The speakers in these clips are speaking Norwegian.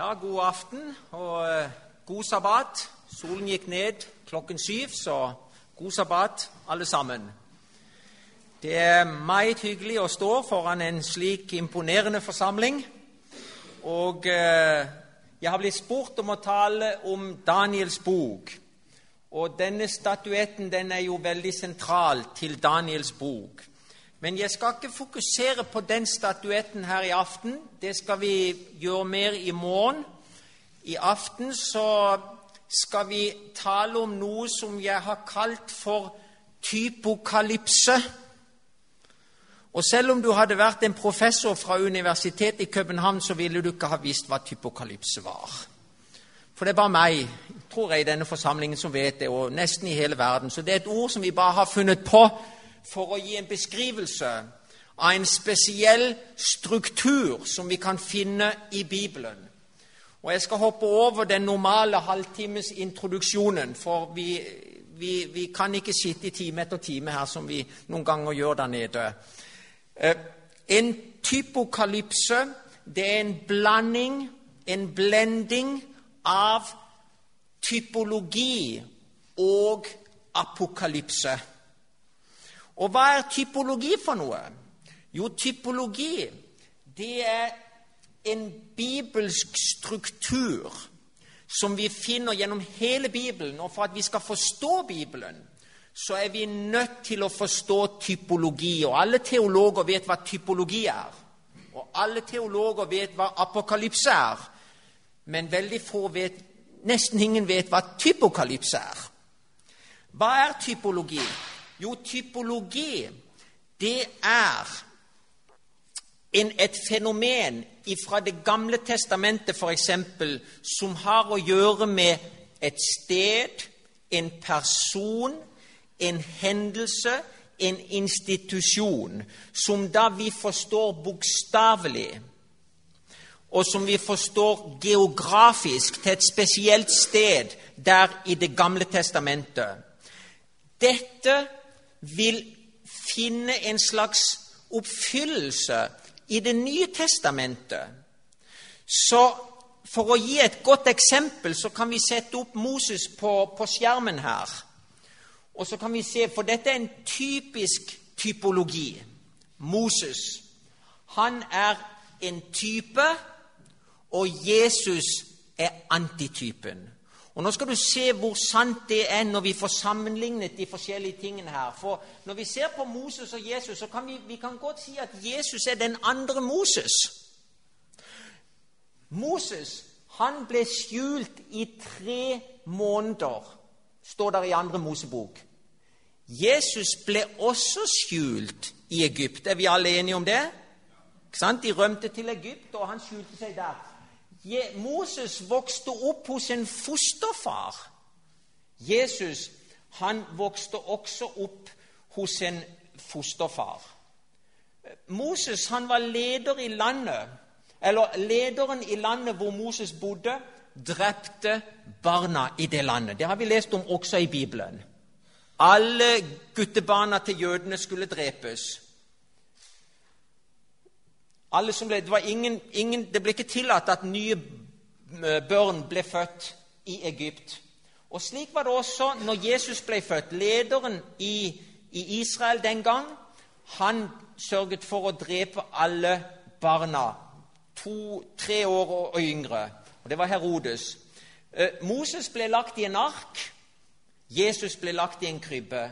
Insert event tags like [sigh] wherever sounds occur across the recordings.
Ja, god aften og eh, god sabbat. Solen gikk ned klokken syv, så god sabbat, alle sammen. Det er meget hyggelig å stå foran en slik imponerende forsamling. Og eh, jeg har blitt spurt om å tale om Daniels bok. Og denne statuetten den er jo veldig sentral til Daniels bok. Men jeg skal ikke fokusere på den statuetten her i aften. Det skal vi gjøre mer i morgen. I aften så skal vi tale om noe som jeg har kalt for typokalypse. Og selv om du hadde vært en professor fra Universitetet i København, så ville du ikke ha visst hva typokalypse var. For det er bare meg, tror jeg, i denne forsamlingen som vet det, og nesten i hele verden. Så det er et ord som vi bare har funnet på for å gi en beskrivelse av en spesiell struktur som vi kan finne i Bibelen. Og Jeg skal hoppe over den normale halvtimes introduksjonen, for vi, vi, vi kan ikke sitte i time etter time her som vi noen ganger gjør der nede. Eh, en typokalypse det er en blanding, en blending, av typologi og apokalypse. Og hva er typologi for noe? Jo, typologi det er en bibelsk struktur som vi finner gjennom hele Bibelen. Og for at vi skal forstå Bibelen, så er vi nødt til å forstå typologi. Og alle teologer vet hva typologi er. Og alle teologer vet hva apokalypse er. Men veldig få vet, nesten ingen vet hva typokalypse er. Hva er typologi? Jo, typologi, det er en, et fenomen fra Det gamle testamentet, f.eks., som har å gjøre med et sted, en person, en hendelse, en institusjon, som da vi forstår bokstavelig, og som vi forstår geografisk til et spesielt sted der i Det gamle testamentet. Dette vil finne en slags oppfyllelse i Det nye testamentet. Så for å gi et godt eksempel så kan vi sette opp Moses på, på skjermen her. Og så kan vi se, For dette er en typisk typologi. Moses. Han er en type, og Jesus er antitypen. Og Nå skal du se hvor sant det er når vi får sammenlignet de forskjellige tingene her. For Når vi ser på Moses og Jesus, så kan vi, vi kan godt si at Jesus er den andre Moses. Moses han ble skjult i tre måneder, står der i andre Mosebok. Jesus ble også skjult i Egypt. Er vi alle enige om det? De rømte til Egypt, og han skjulte seg der. Moses vokste opp hos en fosterfar. Jesus han vokste også opp hos en fosterfar. Moses han var leder i landet, eller lederen i landet hvor Moses bodde, drepte barna i det landet. Det har vi lest om også i Bibelen. Alle guttebarna til jødene skulle drepes. Ble, det, ingen, ingen, det ble ikke tillatt at nye børn ble født i Egypt. Og Slik var det også når Jesus ble født. Lederen i, i Israel den gang han sørget for å drepe alle barna, to-tre år og yngre. Og Det var Herodes. Eh, Moses ble lagt i en ark. Jesus ble lagt i en krybbe.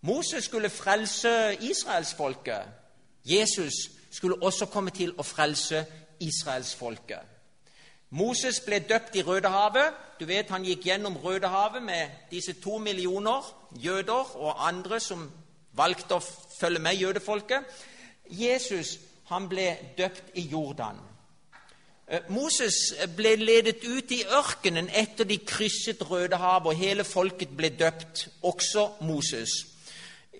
Moses skulle frelse israelsfolket. Jesus skulle også komme til å frelse israelsfolket. Moses ble døpt i Rødehavet. Du vet Han gikk gjennom Rødehavet med disse to millioner jøder og andre som valgte å følge med jødefolket. Jesus han ble døpt i Jordan. Eh, Moses ble ledet ut i ørkenen etter de krysset Rødehavet, og hele folket ble døpt, også Moses.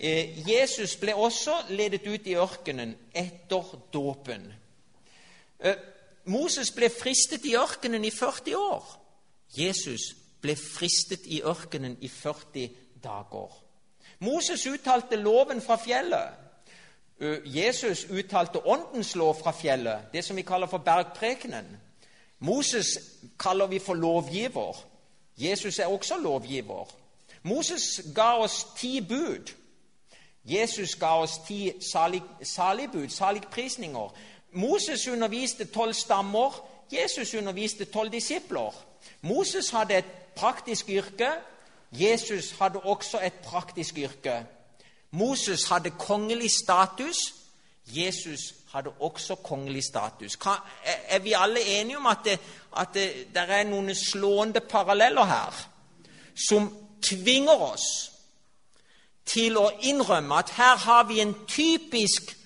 Eh, Jesus ble også ledet ut i ørkenen etter dåpen. Eh, Moses ble fristet i ørkenen i 40 år. Jesus ble fristet i ørkenen i 40 dager. Moses uttalte loven fra fjellet. Eh, Jesus uttalte åndens lov fra fjellet, det som vi kaller for bergprekenen. Moses kaller vi for lovgiver. Jesus er også lovgiver. Moses ga oss ti bud. Jesus ga oss ti salig, saligbud, saligprisninger. Moses underviste tolv stammer. Jesus underviste tolv disipler. Moses hadde et praktisk yrke. Jesus hadde også et praktisk yrke. Moses hadde kongelig status. Jesus hadde også kongelig status. Er vi alle enige om at det, at det, er noen slående paralleller her som tvinger oss til å innrømme at her har vi en typisk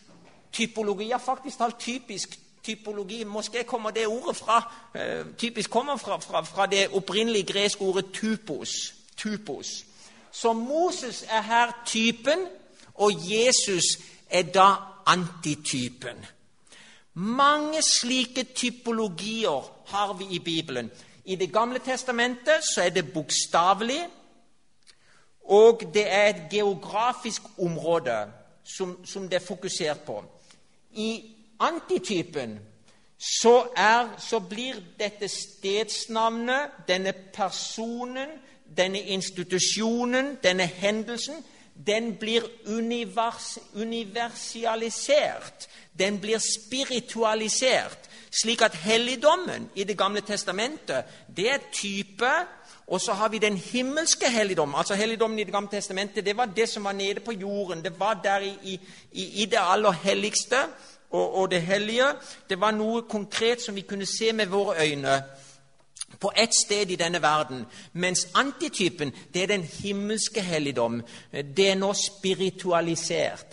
typologi, ja, faktisk talt typisk typologi Måske kommer det ordet fra uh, typisk kommer fra, fra, fra, det opprinnelige greske ordet typos. typos. Så Moses er her typen, og Jesus er da antitypen. Mange slike typologier har vi i Bibelen. I Det gamle testamentet så er det bokstavelig, og det er et geografisk område som, som det er fokusert på. I antitypen så, er, så blir dette stedsnavnet, denne personen, denne institusjonen, denne hendelsen, den blir univers, universalisert. Den blir spiritualisert. Slik at helligdommen i Det gamle testamentet det er type og så har vi den himmelske helligdom. Altså Helligdommen i Det gamle testamentet det var det som var nede på jorden. Det var der i, i, i det aller helligste og, og, det hellige. Det var noe konkret som vi kunne se med våre øyne på ett sted i denne verden. Mens antitypen det er den himmelske helligdom. Det er nå spiritualisert.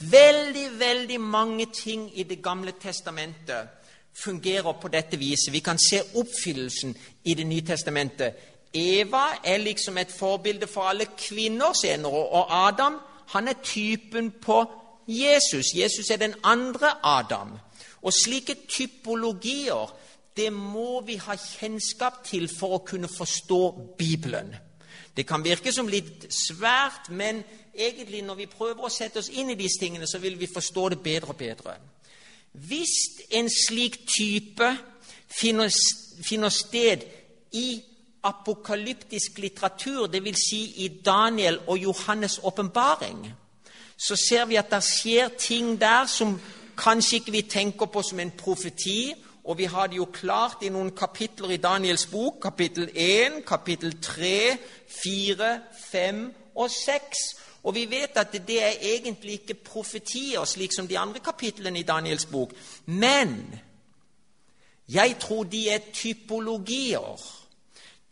Veldig, veldig mange ting i Det gamle testamentet fungerer på dette viset. Vi kan se oppfyllelsen i Det nye testamentet Eva er liksom et forbilde for alle kvinner senere, og Adam han er typen på Jesus. Jesus er den andre Adam. Og slike typologier det må vi ha kjennskap til for å kunne forstå Bibelen. Det kan virke som litt svært, men egentlig når vi prøver å sette oss inn i disse tingene, så vil vi forstå det bedre og bedre. Hvis en slik type finner, sted i apokalyptisk litteratur, dvs. Si i Daniel og Johannes' åpenbaring, så ser vi at det skjer ting der som kanskje ikke vi tenker på som en profeti. Og vi har det jo klart i noen kapitler i Daniels bok, kapittel 1, kapittel 3, 4, 5 og 6. Og vi vet at det er egentlig ikke profetier, slik som de andre kapitlene i Daniels bok. Men jeg tror de er typologier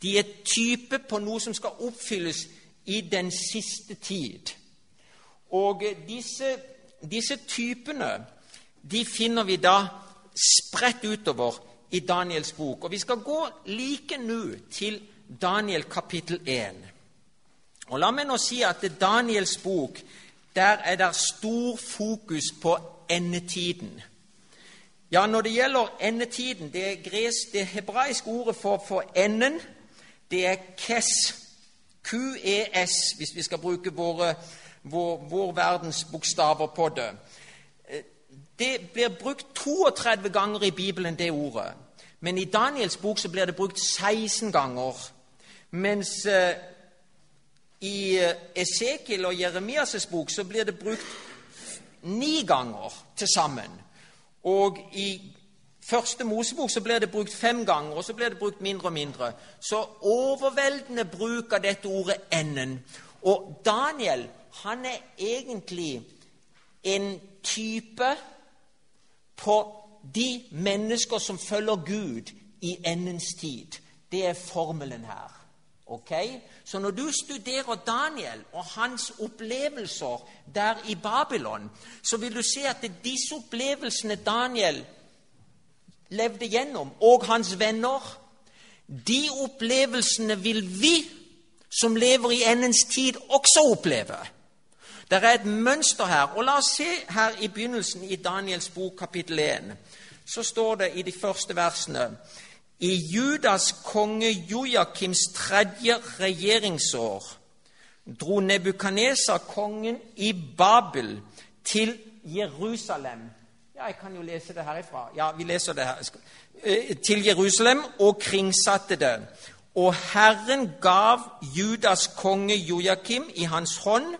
de er type på noe som skal oppfylles i den siste tid. Og disse, disse typene de finner vi da spredt utover i Daniels bok. Og Vi skal gå like nå til Daniel kapittel 1. Og La meg nå si at i Daniels bok der er det stor fokus på endetiden. Ja, Når det gjelder endetiden, det, gres, det hebraiske ordet for, for enden, det er KES. QES, hvis vi skal bruke våre, vår, vår verdens bokstaver på det. Eh, det blir brukt 32 ganger i Bibelen, det ordet. Men i Daniels bok så blir det brukt 16 ganger. Mens uh, i uh, Esekiel og Jeremias' bok så blir det brukt ni ganger til sammen. Og i første Mosebok så blir det brukt fem ganger, og så blir det brukt mindre og mindre. Så overveldende bruk av dette ordet 'enden'. Og Daniel han er egentlig en type på de mennesker som følger Gud i endens tid. Det er formelen her. Okay? Så når du studerer Daniel og hans opplevelser der i Babylon, så vil du se at disse opplevelsene Daniel levde gjennom, og hans venner, de opplevelsene vil vi som lever i endens tid, også oppleve. Det er et mønster her. og La oss se her i begynnelsen i Daniels bok, kapittel 1. Så står det i de første versene I Judas konge Joakims tredje regjeringsår dro Nebukaneser kongen i Babel til Jerusalem Ja, jeg kan jo lese det herifra. Ja, vi leser det her. Eh, til Jerusalem og kringsatte det. Og Herren gav Judas konge Joakim i hans hånd,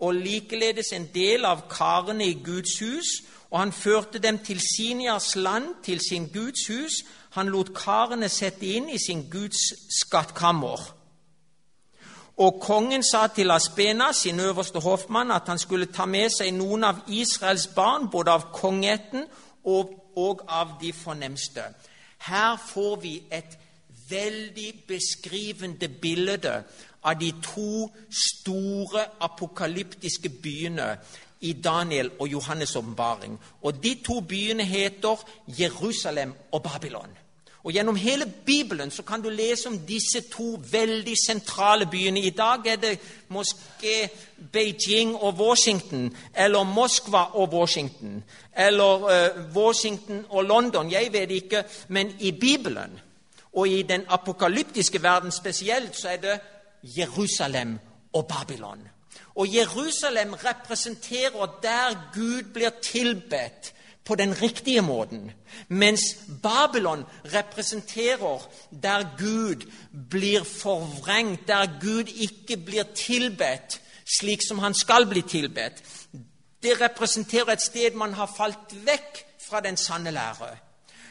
og likeledes en del av karene i Guds hus, og han førte dem til Sinias land, til sin Guds hus. Han lot karene sette inn i sin Guds skattkammer. Og kongen sa til Aspena, sin øverste hoffmann, at han skulle ta med seg noen av Israels barn, både av kongeheten og, og av de fornemste. Her får vi et veldig beskrivende bilde av de to store apokalyptiske byene i Daniel og Johannes' åpenbaring. Og de to byene heter Jerusalem og Babylon. Og Gjennom hele Bibelen så kan du lese om disse to veldig sentrale byene. I dag er det Moské, Beijing og Washington, eller Moskva og Washington, eller uh, Washington og London. Jeg vet ikke, men i Bibelen og i den apokalyptiske verden spesielt så er det Jerusalem og Babylon. Og Jerusalem representerer der Gud blir tilbedt på den riktige måten, mens Babylon representerer der Gud blir forvrengt, der Gud ikke blir tilbedt slik som han skal bli tilbedt. Det representerer et sted man har falt vekk fra den sanne lære.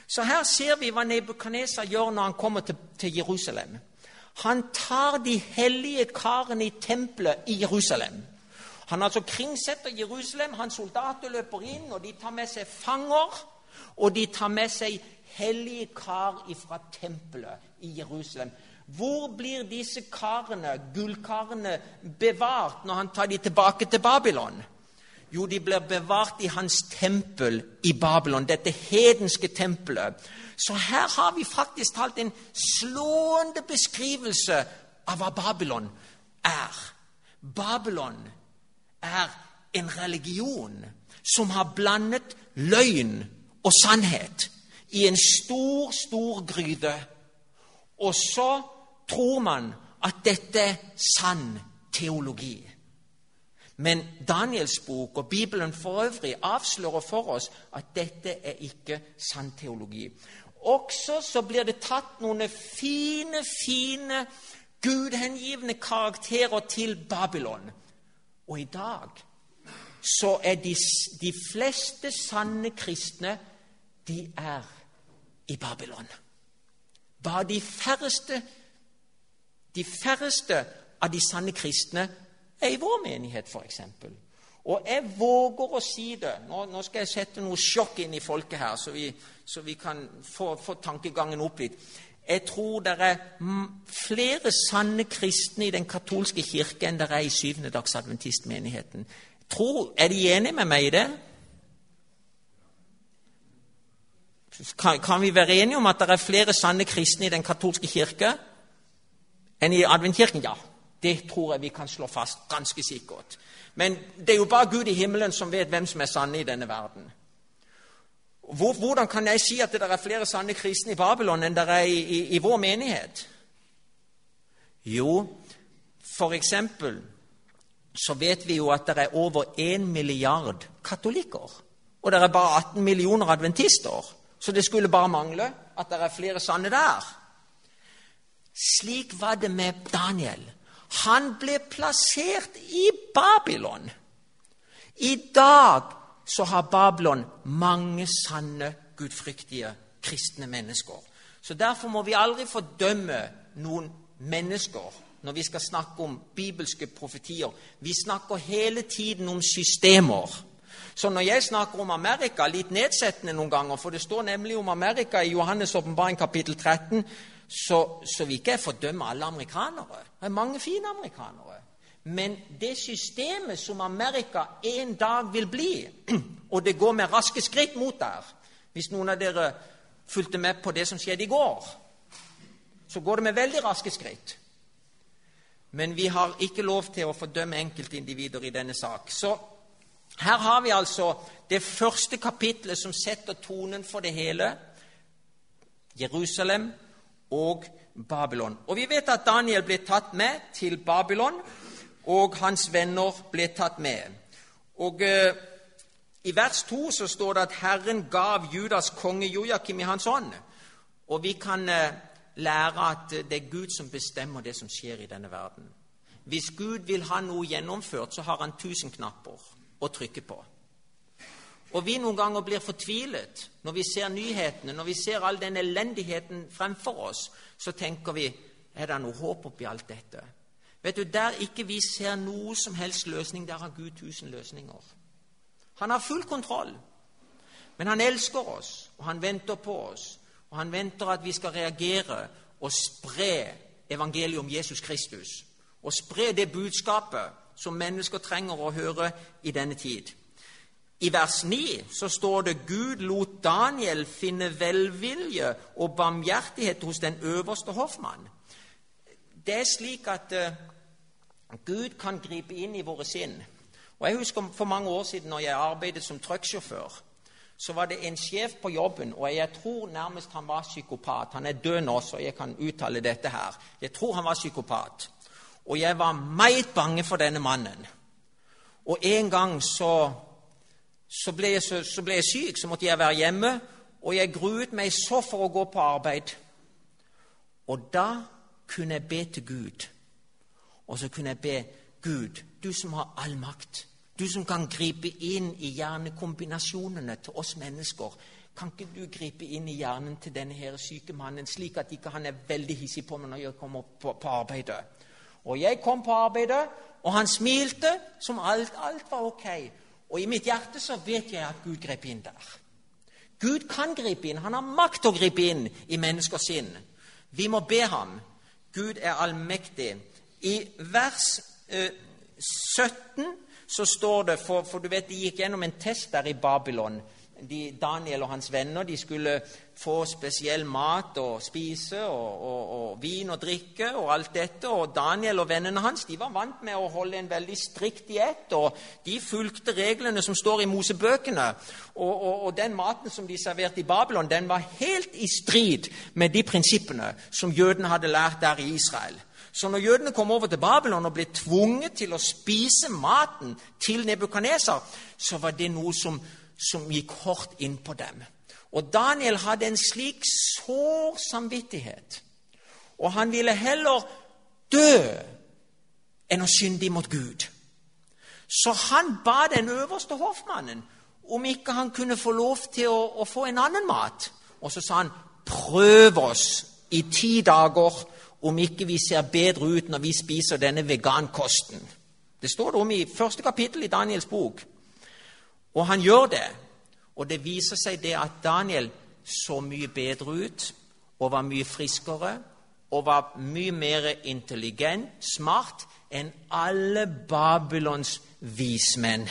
Så her ser vi hva Nebukadneser gjør når han kommer til, til Jerusalem. Han tar de hellige karene i tempelet i Jerusalem. Han altså kringsetter Jerusalem, hans soldater løper inn, og de tar med seg fanger. Og de tar med seg hellige kar fra tempelet i Jerusalem. Hvor blir disse karene, gullkarene, bevart når han tar de tilbake til Babylon? Jo, de blir bevart i hans tempel i Babylon, dette hedenske tempelet. Så her har vi faktisk talt en slående beskrivelse av hva Babylon er. Babylon er en religion som har blandet løgn og sannhet i en stor, stor gryte. Og så tror man at dette er sann teologi. Men Daniels bok og Bibelen for øvrig avslører for oss at dette er ikke sann teologi. Også så blir det tatt noen fine, fine, gudhengivende karakterer til Babylon. Og i dag så er de, de fleste sanne kristne de er i Babylon. Bare de færreste, de færreste av de sanne kristne er i vår menighet, f.eks. Og jeg våger å si det. Nå, nå, skal jeg sette noe sjokk inn i folket her, så vi, så vi kan få, få tankegangen opp litt. Jeg tror det er flere sanne kristne i den katolske kirke enn det er i syvendedagsadventistmenigheten. Er de enige med meg i det? Kan, kan, vi være enige om at det er flere sanne kristne i den katolske kirke enn i adventkirken? Ja, det tror jeg vi kan slå fast ganske sikkert. Men det er jo bare Gud i himmelen som vet hvem som er sanne i denne verden. Hvordan kan jeg si at det er flere sanne kristne i Babylon enn det er i, i, i vår menighet? Jo, for eksempel så vet vi jo at det er over én milliard katolikker. Og det er bare 18 millioner adventister. Så det skulle bare mangle at det er flere sanne der. Slik var det med Daniel. Han ble plassert i Babylon. I dag så har Babylon mange sanne, gudfryktige kristne mennesker. Så Derfor må vi aldri fordømme noen mennesker når vi skal snakke om bibelske profetier. Vi snakker hele tiden om systemer. Så når jeg snakker om Amerika, litt nedsettende noen ganger, for det står nemlig om Amerika i Johannes' åpenbaring kapittel 13, så, så vil ikke jeg fordømme alle amerikanere. Det er mange fine amerikanere. Men det systemet som Amerika en dag vil bli, [clears throat] og det går med raske skritt mot der Hvis noen av dere fulgte med på det som skjedde i går, så går det med veldig raske skritt. Men vi har ikke lov til å fordømme enkeltindivider i denne sak. Så her har vi altså det første kapitlet som setter tonen for det hele. Jerusalem og Babylon. Og vi vet at Daniel ble tatt med til Babylon og hans venner ble tatt med. Og eh, I vers 2 så står det at Herren gav Judas konge Jojakim i hans hånd. Og vi kan eh, lære at det er Gud som bestemmer det som skjer i denne verden. Hvis Gud vil ha noe gjennomført, så har han tusen knapper å trykke på. Og vi noen ganger blir fortvilet når vi ser nyhetene, når vi ser all den elendigheten fremfor oss. Så tenker vi er det noe håp oppi alt dette. Vet du, Der ikke vi ser noe som helst løsning, der har Gud tusen løsninger. Han har full kontroll. Men han elsker oss, og han venter på oss. Og han venter at vi skal reagere og spre evangeliet om Jesus Kristus. Og spre det budskapet som mennesker trenger å høre i denne tid. I vers 9 så står det Gud lot Daniel finne velvilje og barmhjertighet hos den øverste hoffmann. Det er slik at uh, Gud kan gripe inn i våre sinn. Og Jeg husker for mange år siden når jeg arbeidet som trucksjåfør. Så var det en sjef på jobben, og jeg tror nærmest han var psykopat. Han er død nå, så jeg kan uttale dette her. Jeg tror han var psykopat. Og jeg var meget bange for denne mannen. Og en gang så så ble, jeg, så, så ble, jeg, syk, så måtte jeg være hjemme, og jeg gruet meg så for å gå på arbeid. Og da kunne jeg be til Gud. Og så kunne jeg be Gud, du som har all makt, du som kan gripe inn i hjernekombinasjonene til oss mennesker, kan ikke du gripe inn i hjernen til denne her syke mannen, slik at ikke han er veldig hissig på meg når jeg kommer på, på arbeidet? Og jeg kom på arbeidet, og han smilte som alt, alt var ok. Og i mitt hjerte så vet jeg at Gud grep inn der. Gud kan gripe inn. Han har makt til å gripe inn i menneskers sinn. Vi må be ham. Gud er allmektig. I vers eh, 17 så står det for, for, du vet, De gikk gjennom en test der i Babylon. De, Daniel og hans venner de skulle få spesiell mat og spise og, og, og, vin og drikke og alt dette. Og Daniel og vennene hans de var vant med å holde en veldig strikt diett. Og de fulgte reglene som står i Mosebøkene. Og, og, den maten som de serverte i Babylon, den var helt i strid med de prinsippene som jødene hadde lært der i Israel. Så når jødene kom over til Babylon og ble tvunget til å spise maten til Nebukaneser, så var det noe som, som gikk hardt inn på dem. Og Daniel hadde en slik sår samvittighet. Og han ville heller dø enn å synde mot Gud. Så han ba den øverste hoffmannen om ikke han kunne få lov til å, å få en annen mat. Og så sa han, prøv oss i ti dager om ikke vi ser bedre ut når vi spiser denne vegankosten. Det står det om i første kapittel i Daniels bok. Og han gjør det. Og det viser seg det at Daniel så mye bedre ut og var mye friskere og var mye mer intelligent, smart, enn alle Babylons vismenn.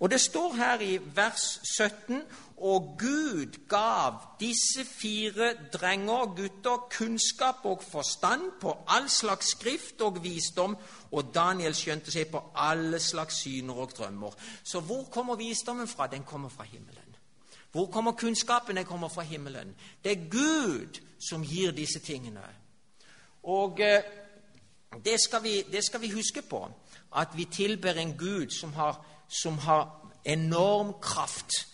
Og det står her i vers 17 og Gud gav disse fire drenger, og gutter, kunnskap og forstand på all slags skrift og visdom, og Daniel skjønte seg på alle slags syner og drømmer. Så hvor kommer visdommen fra? Den kommer fra himmelen. Hvor kommer kunnskapen? Den kommer fra himmelen. Det er Gud som gir disse tingene. Og eh, det skal vi, det skal vi huske på, at vi tilber en Gud som har, som har enorm kraft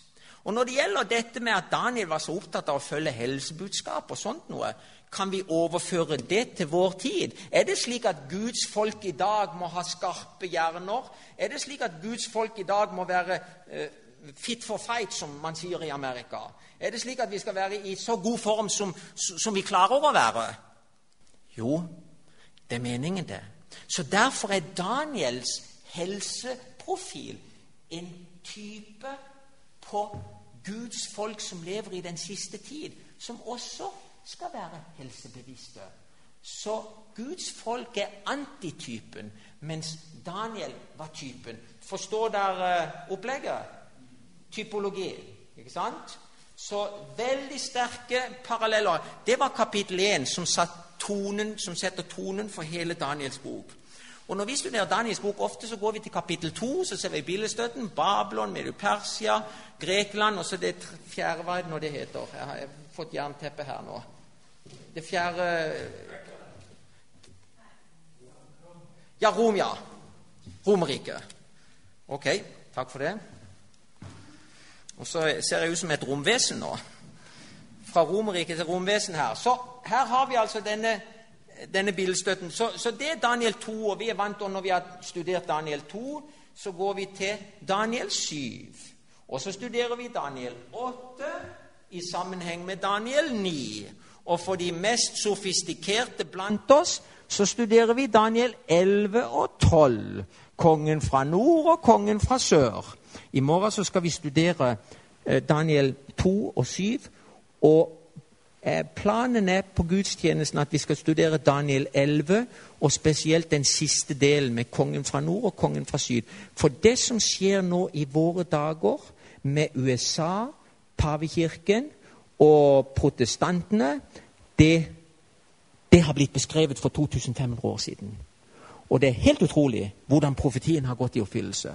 og Når det gjelder dette med at Daniel var så opptatt av å følge helsebudskap, og sånt noe, kan vi overføre det til vår tid? Er det slik at Guds folk i dag må ha skarpe hjerner? Er det slik at Guds folk i dag må være uh, fit for fight, som man sier i Amerika? Er det slik at vi skal være i så god form som, som vi klarer å være? Jo, det er meningen, det. Så derfor er Daniels helseprofil en type på Guds folk som lever i den siste tid, som også skal være helsebevisste. Så Guds folk er antitypen, mens Daniel var typen. Forstår dere uh, opplegget? Typologi. Ikke sant? Så veldig sterke paralleller. Det var kapittel 1 som, tonen, som setter tonen for hele Daniels bok. Og Når vi studerer Daniels bok, ofte så går vi til kapittel 2, så ser vi billedstøtten, Babylon, Medu-Persia, Grekland, og så det fjerde Hva er det nå det heter? Jeg har fått jernteppe her nå. Det fjerde Ja, Rom, ja. Romerriket. Ok, takk for det. Og så ser jeg ut som et romvesen nå. Fra Romerriket til romvesen her. Så her har vi altså denne, denne bildestøtten. Så, så, det er Daniel 2, og vi er vant til når vi har studert Daniel 2, så går vi til Daniel 7. Og så studerer vi Daniel 8 i sammenheng med Daniel 9. Og for de mest sofistikerte blant oss så studerer vi Daniel 11 og 12. Kongen fra nord og kongen fra sør. I morgen så skal vi studere eh, Daniel 2 og 7. Og planen er på gudstjenesten at vi skal studere Daniel 11, og spesielt den siste delen med kongen fra nord og kongen fra syd. For det som skjer nå i våre dager med USA, pavekirken og protestantene, det, det har blitt beskrevet for 2500 år siden. Og det er helt utrolig hvordan profetien har gått i oppfyllelse.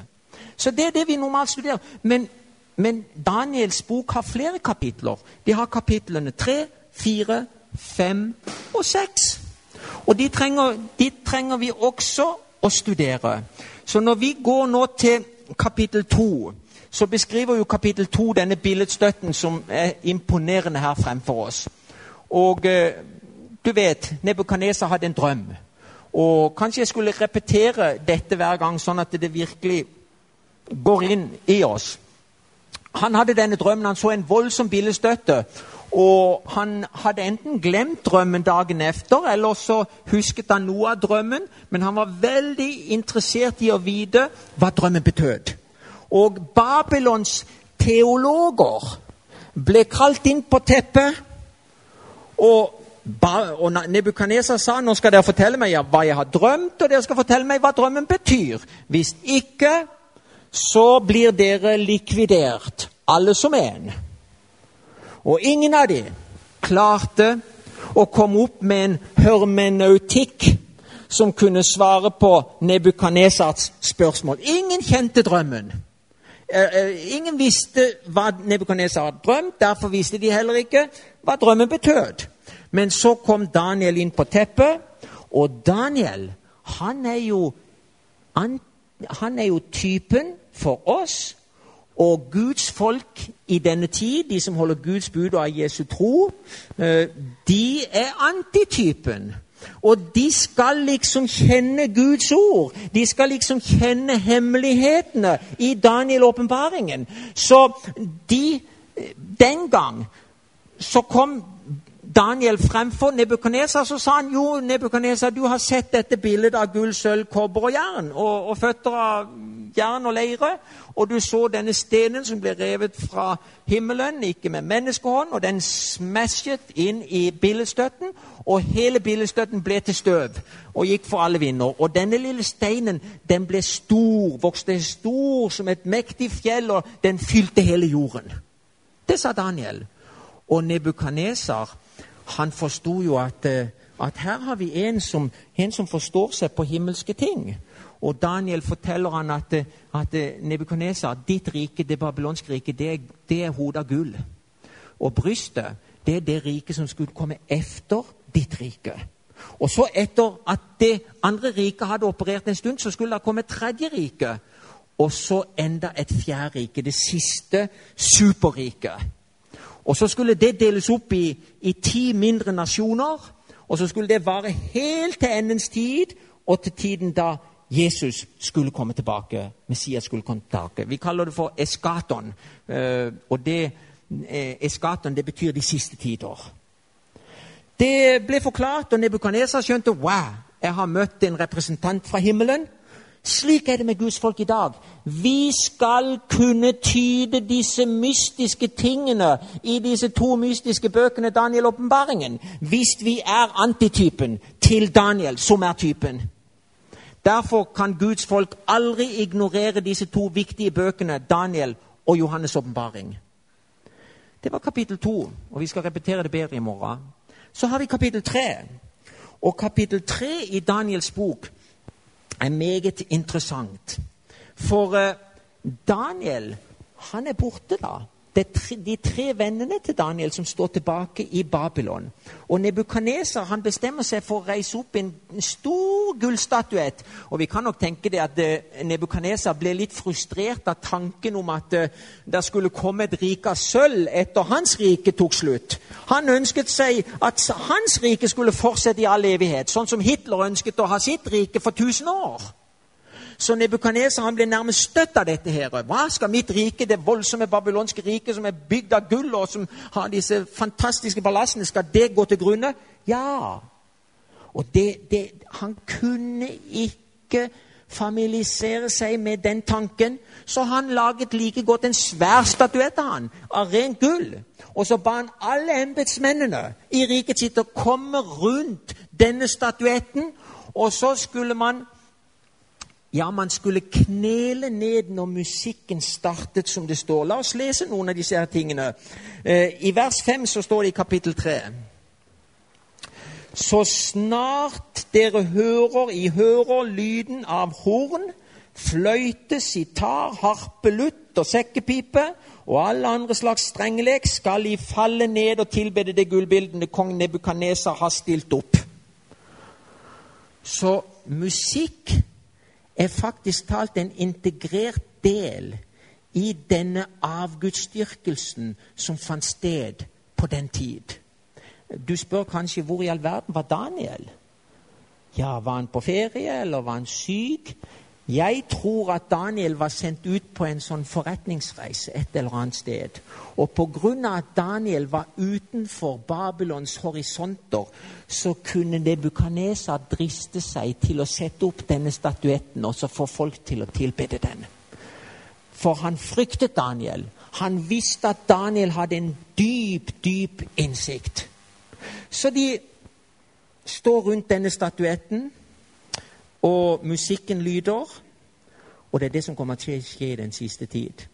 Så det er det vi normalt studerer. Men, men Daniels bok har flere kapitler. De har kapitlene 3, 4, 5 og 6. Og de trenger, de trenger vi også å studere. Så når vi går nå til kapittel 2, så beskriver jo kapittel 2 denne billedstøtten som er imponerende her fremfor oss. Og eh, du vet, Nebukadneser hadde en drøm. Og kanskje jeg skulle repetere dette hver gang, sånn at det virkelig går inn i oss. Han hadde denne drømmen, han så en voldsom billedstøtte. Og han hadde enten glemt drømmen dagen efter, eller så husket han noe av drømmen. Men han var veldig interessert i å vite hva drømmen betød. Og Babylons teologer ble kalt inn på teppet. Og, og Nebukadneser sa nå skal dere fortelle meg hva jeg har drømt, og dere skal fortelle meg hva drømmen betyr. Hvis ikke, så blir dere likvidert, alle som en. Og ingen av dem klarte å komme opp med en hermenautikk som kunne svare på Nebukadnesars spørsmål. Ingen kjente drømmen. Eh, eh, ingen visste hva Nebukadnesar hadde drømt, derfor visste de heller ikke hva drømmen betød. Men så kom Daniel inn på teppet, og Daniel han er jo, han er jo typen for oss og Guds folk i denne tid, de som holder Guds bud og av Jesu tro, eh, de er antitypen. Og de skal liksom kjenne Guds ord. De skal liksom kjenne hemmelighetene i Daniel-åpenbaringen. Så de Den gang så kom Daniel fremfor Nebukadnesar, så sa han jo Nebukadnesar, du har sett dette bildet av gull, sølv, kobber og jern, og, og føtter av jern og leire. Og du så denne stenen som ble revet fra himmelen, ikke med menneskehånd, og den smashet inn i billedstøtten, og hele billedstøtten ble til støv og gikk for alle vinder. Og denne lille steinen den ble stor, vokste stor som et mektig fjell, og den fylte hele jorden. Det sa Daniel. Og Nebukaneser, han forsto jo at, eh, at, her har vi en som, en som, forstår seg på himmelske ting. Og Daniel forteller han at, at Nebukadnesar, ditt rike, det babylonske riket, det, det er hodet av gull. Og brystet, det er det riket som skulle komme efter ditt rike. Og så etter at det andre riket hadde operert en stund, så skulle det komme et tredje rike. Og så enda et fjerde rike, det siste superriket. Og så skulle det deles opp i, i ti mindre nasjoner. Og så skulle det vare helt til endens tid, og til tiden da Jesus skulle komme tilbake. Messias skulle komme tilbake. Vi kaller det for eskaton. Eh, og det, eh, eskaton det betyr de siste tider. Det ble forklart, og Nebukadneser skjønte wow, jeg har møtt en representant fra himmelen slik er det med Guds folk i dag. Vi skal kunne tyde disse mystiske tingene i disse to mystiske bøkene, Daniel og åpenbaringen, hvis vi er antitypen til Daniel, som er typen. Derfor kan Guds folk aldri ignorere disse to viktige bøkene, Daniel og Johannes' åpenbaring. Det var kapittel to, og vi skal repetere det bedre i morgen. Så har vi kapittel tre. Og kapittel tre i Daniels bok er meget interessant. For eh, Daniel han er borte da. Det er de tre vennene til Daniel som står tilbake i Babylon. Og Nebukadneser bestemmer seg for å reise opp en stor gullstatuett. Og vi kan nok tenke det at Nebukaneser ble litt frustrert av tanken om at uh, det skulle komme et rike av sølv etter hans rike tok slutt. Han ønsket seg at hans rike skulle fortsette i all evighet, sånn som Hitler ønsket å ha sitt rike for 1000 år. Så Nebukadneser ble nærmest støtt av dette. her. Hva skal mitt rike, det voldsomme babylonske riket som er bygd av gull, og som har disse fantastiske palassene, skal det gå til grunne? Ja. Og det, det, han kunne ikke familisere seg med den tanken, så han laget like godt en svær statuett av han, av rent gull. Og så ba han alle embetsmennene i riket sitt å komme rundt denne statuetten, og så skulle man ja, man skulle knele ned når musikken startet, som det står. La oss lese noen av disse her tingene. Eh, I vers 5 så står det i kapittel 3. Så snart dere hører i hører lyden av horn, fløyte, sitar, harpe, lutt og sekkepipe og alle andre slags strengelek, skal I falle ned og tilbede det gullbildene kong Nebukaneser har stilt opp. Så musikk er faktisk talt en integrert del i denne avgudsdyrkelsen som fant sted på den tid. Du spør kanskje hvor i all verden var Daniel? Ja, Var han på ferie, eller var han syk? Jeg tror at Daniel var sendt ut på en sånn forretningsreise et eller annet sted. Og pga. at Daniel var utenfor Babylons horisonter, så kunne Nebukadneser driste seg til å sette opp denne statuetten og så få folk til å tilbede den. For han fryktet Daniel. Han visste at Daniel hadde en dyp, dyp innsikt. Så de står rundt denne statuetten og musikken lyder. Og det er det som kommer til å skje i den siste tid.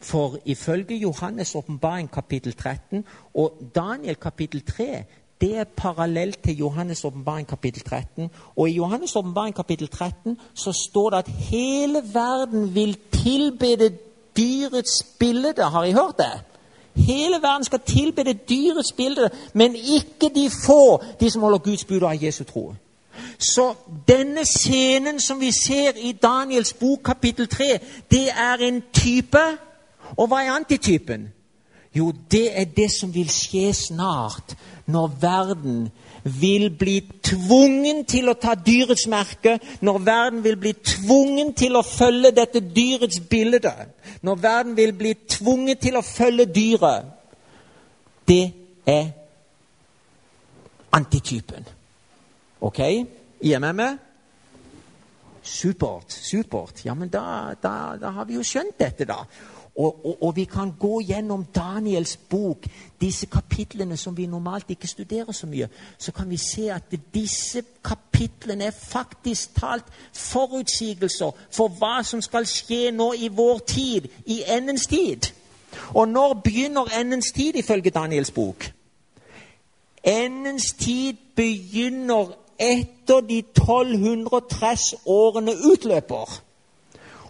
For ifølge Johannes' åpenbaring kapittel 13 og Daniel kapittel 3 det er parallelt til Johannes' åpenbaring kapittel 13. Og i Johannes' åpenbaring kapittel 13 så står det at hele verden vil tilbede dyrets bilde. Har I hørt det? Hele verden skal tilbede dyrets bilde, men ikke de få, de som holder Guds bud og har Jesu tro. Så denne scenen som vi ser i Daniels bok kapittel 3, det er en type. Og hva er antitypen? Jo, det er det som vil skje snart, når verden vil bli tvungen til å ta dyrets merke, når verden vil bli tvungen til å følge dette dyrets bilde, når verden vil bli tvunget til å følge dyret, det er antitypen. Ok? Er med meg? Supert. supert. Ja, men da, da, da har vi jo skjønt dette, da. Og, og, og, vi kan gå gjennom Daniels bok, disse kapitlene som vi normalt ikke studerer så mye. Så kan vi se at disse kapitlene er faktisk talt forutsigelser for hva som skal skje nå i vår tid, i endens tid. Og når begynner endens tid, ifølge Daniels bok? Endens tid begynner etter de 1230 årene utløper.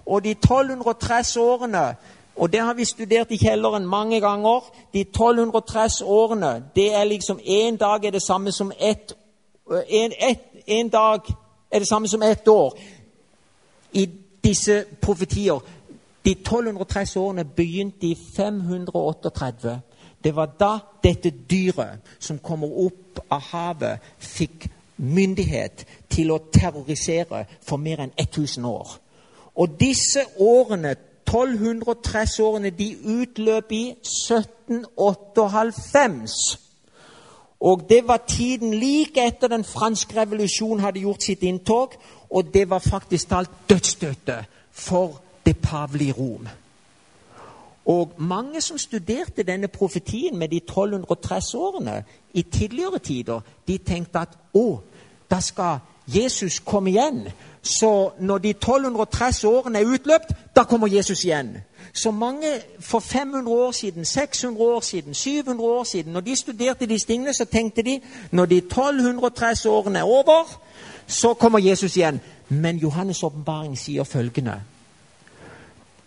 Og de 1230 årene og det har vi studert i kjelleren mange ganger. De 1230 årene, det er liksom én dag er det samme som ett en, et, en dag er det samme som ett år. I disse profetier. De 1230 årene begynte i 538. Det var da dette dyret som kommer opp av havet, fikk myndighet til å terrorisere for mer enn 1000 år. Og disse årene 1230-årene de utløp i 1798. Og det var tiden like etter den franske revolusjonen hadde gjort sitt inntog. Og det var faktisk talt dødsstøtet for det pavelige Rom. Og mange som studerte denne profetien med de 1230 årene i tidligere tider, de tenkte at å, da skal Jesus komme igjen. Så når de 1230 årene er utløpt, da kommer Jesus igjen. Så mange for 500 år siden, 600 år siden, 700 år siden, når de studerte disse tingene, så tenkte de når de 1230 årene er over, så kommer Jesus igjen. Men Johannes' åpenbaring sier følgende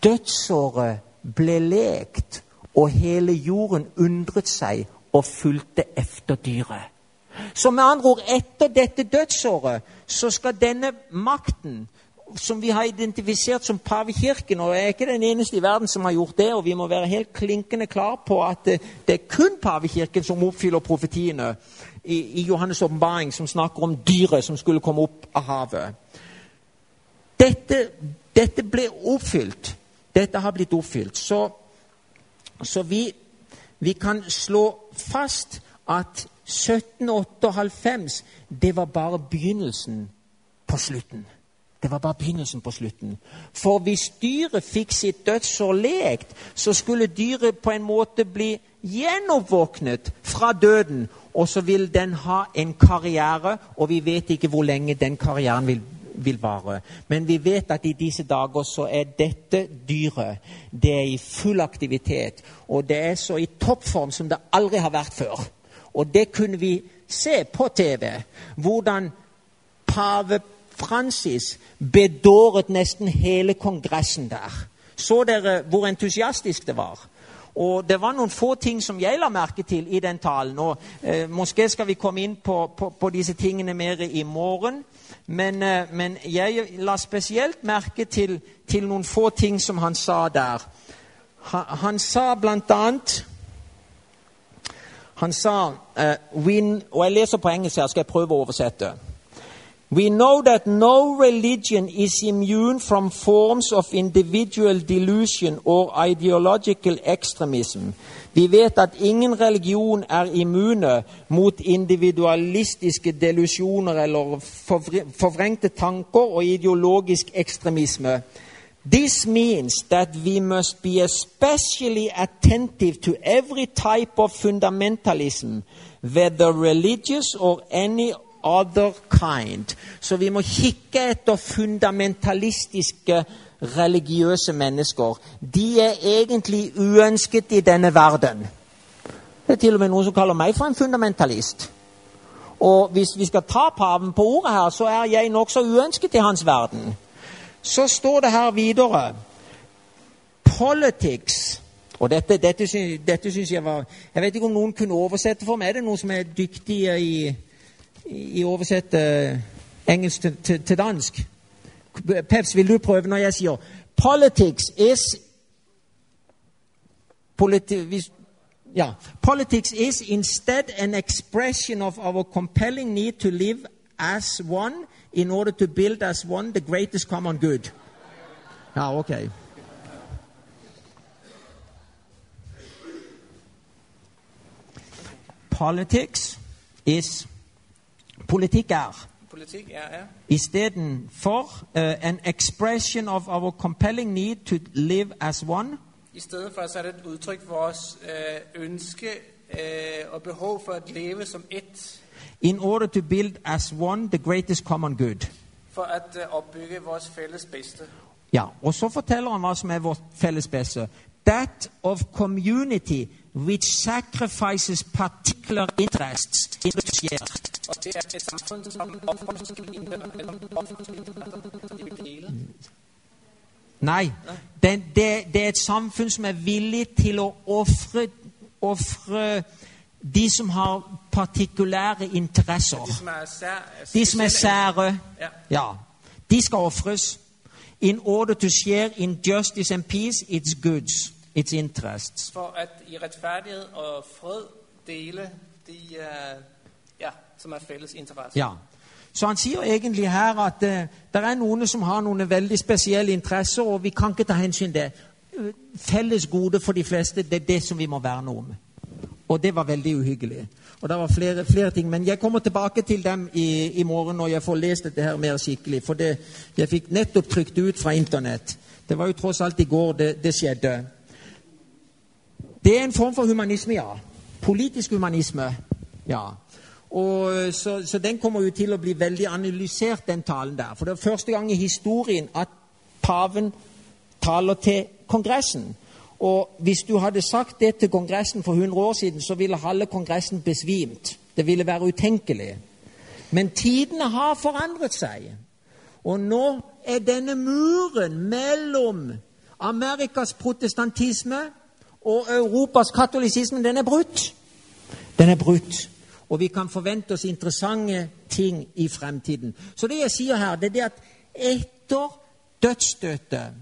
Dødsåret ble lekt, og hele jorden undret seg og fulgte efter dyret. Så med andre ord, etter dette dødsåret så skal denne makten som vi har identifisert som pavekirken, og jeg er ikke den eneste i verden som har gjort det, og vi må være helt klinkende klar på at det, det er kun pavekirken som oppfyller profetiene i, i Johannes' åpenbaring, som snakker om dyret som skulle komme opp av havet. Dette, dette ble oppfylt. Dette har blitt oppfylt. Så, så vi, vi kan slå fast at 1798 det var bare begynnelsen på slutten. Det var bare begynnelsen på slutten. For hvis dyret fikk sitt dødsår lekt, så skulle dyret på en måte bli gjenoppvåknet fra døden, og så vil den ha en karriere, og vi vet ikke hvor lenge den karrieren vil, vil vare. Men vi vet at i disse dager så er dette dyret det er i full aktivitet, og det er så i toppform som det aldri har vært før. Og det kunne vi se på TV, hvordan pave Francis bedåret nesten hele Kongressen der. Så dere hvor entusiastisk det var? Og Det var noen få ting som jeg la merke til i den talen. og eh, Måske skal vi komme inn på, på, på disse tingene mer i morgen. Men, eh, men, jeg la spesielt merke til, til, noen få ting som han sa der. Han, han sa blant annet Han sa uh, we, Og jeg leser på engelsk her, skal jeg prøve å oversette. We know that no religion is immune from forms of individual delusion or ideological extremism. Vi vet at ingen religion er immune mot individualistiske delusjoner eller forvrengte tanker og ideologisk ekstremisme. This means that we must be especially attentive to every type of fundamentalism, whether religious or any other kind. Så vi må kikke etter fundamentalistiske, religiøse mennesker. De er egentlig uønsket i denne verden. Det er til og med noen som kaller meg for en fundamentalist. Og hvis vi skal ta paven på ordet her, så er jeg nokså uønsket i hans verden. Så står det her videre Politics og dette, dette, dette syns jeg var Jeg vet ikke om noen kunne oversette for meg. Er det noen som er dyktige i i oversette eh, engelsk til, til, til, dansk. Pevs, vil du prøve når jeg sier Politics is politi yeah. Politics is instead an expression of our compelling need to live as one in order to build as one the greatest common good. Ja, ok. Politics is politikk er. Politikk ja, ja. Istedenfor uh, an expression of our compelling need to live as one. I stedet for så er det et uttrykk for vårt uh, ønske uh, og behov for å leve som ett. In order to build as one the greatest common good. For å uh, oppbygge vårt felles beste. Ja, og så forteller han hva som er vårt felles beste. That of community which sacrifices particular interests Nei. Det, det, det, er et samfunn som er villig til å ofre de som har partikulære interesser. De som er sære. Ja. De skal ofres. In order to share in justice and peace, its goods, its interests. For at i rettferdighet og fred dele de uh som er felles interesse. Ja. Så han sier egentlig her at uh, det er noen som har noen veldig spesielle interesser, og vi kan ikke ta hensyn til det. Eh, felles gode for de fleste, det er det som vi må verne om. Og det var veldig uhyggelig. Og det var flere, flere ting, Men jeg kommer tilbake til dem i, i, morgen når jeg får lest dette her mer skikkelig. For det, jeg fikk nettopp trykt ut fra Internett. Det var jo tross alt i går det, det skjedde. Det er en form for humanisme, ja. Politisk humanisme. Ja. Og så, så, den kommer jo til å bli veldig analysert, den talen der. For det er første gang i historien at paven taler til Kongressen. Og hvis du hadde sagt det til Kongressen for 100 år siden, så ville halve Kongressen besvimt. Det ville være utenkelig. Men tidene har forandret seg. Og nå er denne muren mellom Amerikas protestantisme og Europas katolisisme den er brutt. Den er brutt. Og vi kan forvente oss interessante ting i fremtiden. Så det jeg sier her, det er det at etter dødsstøtet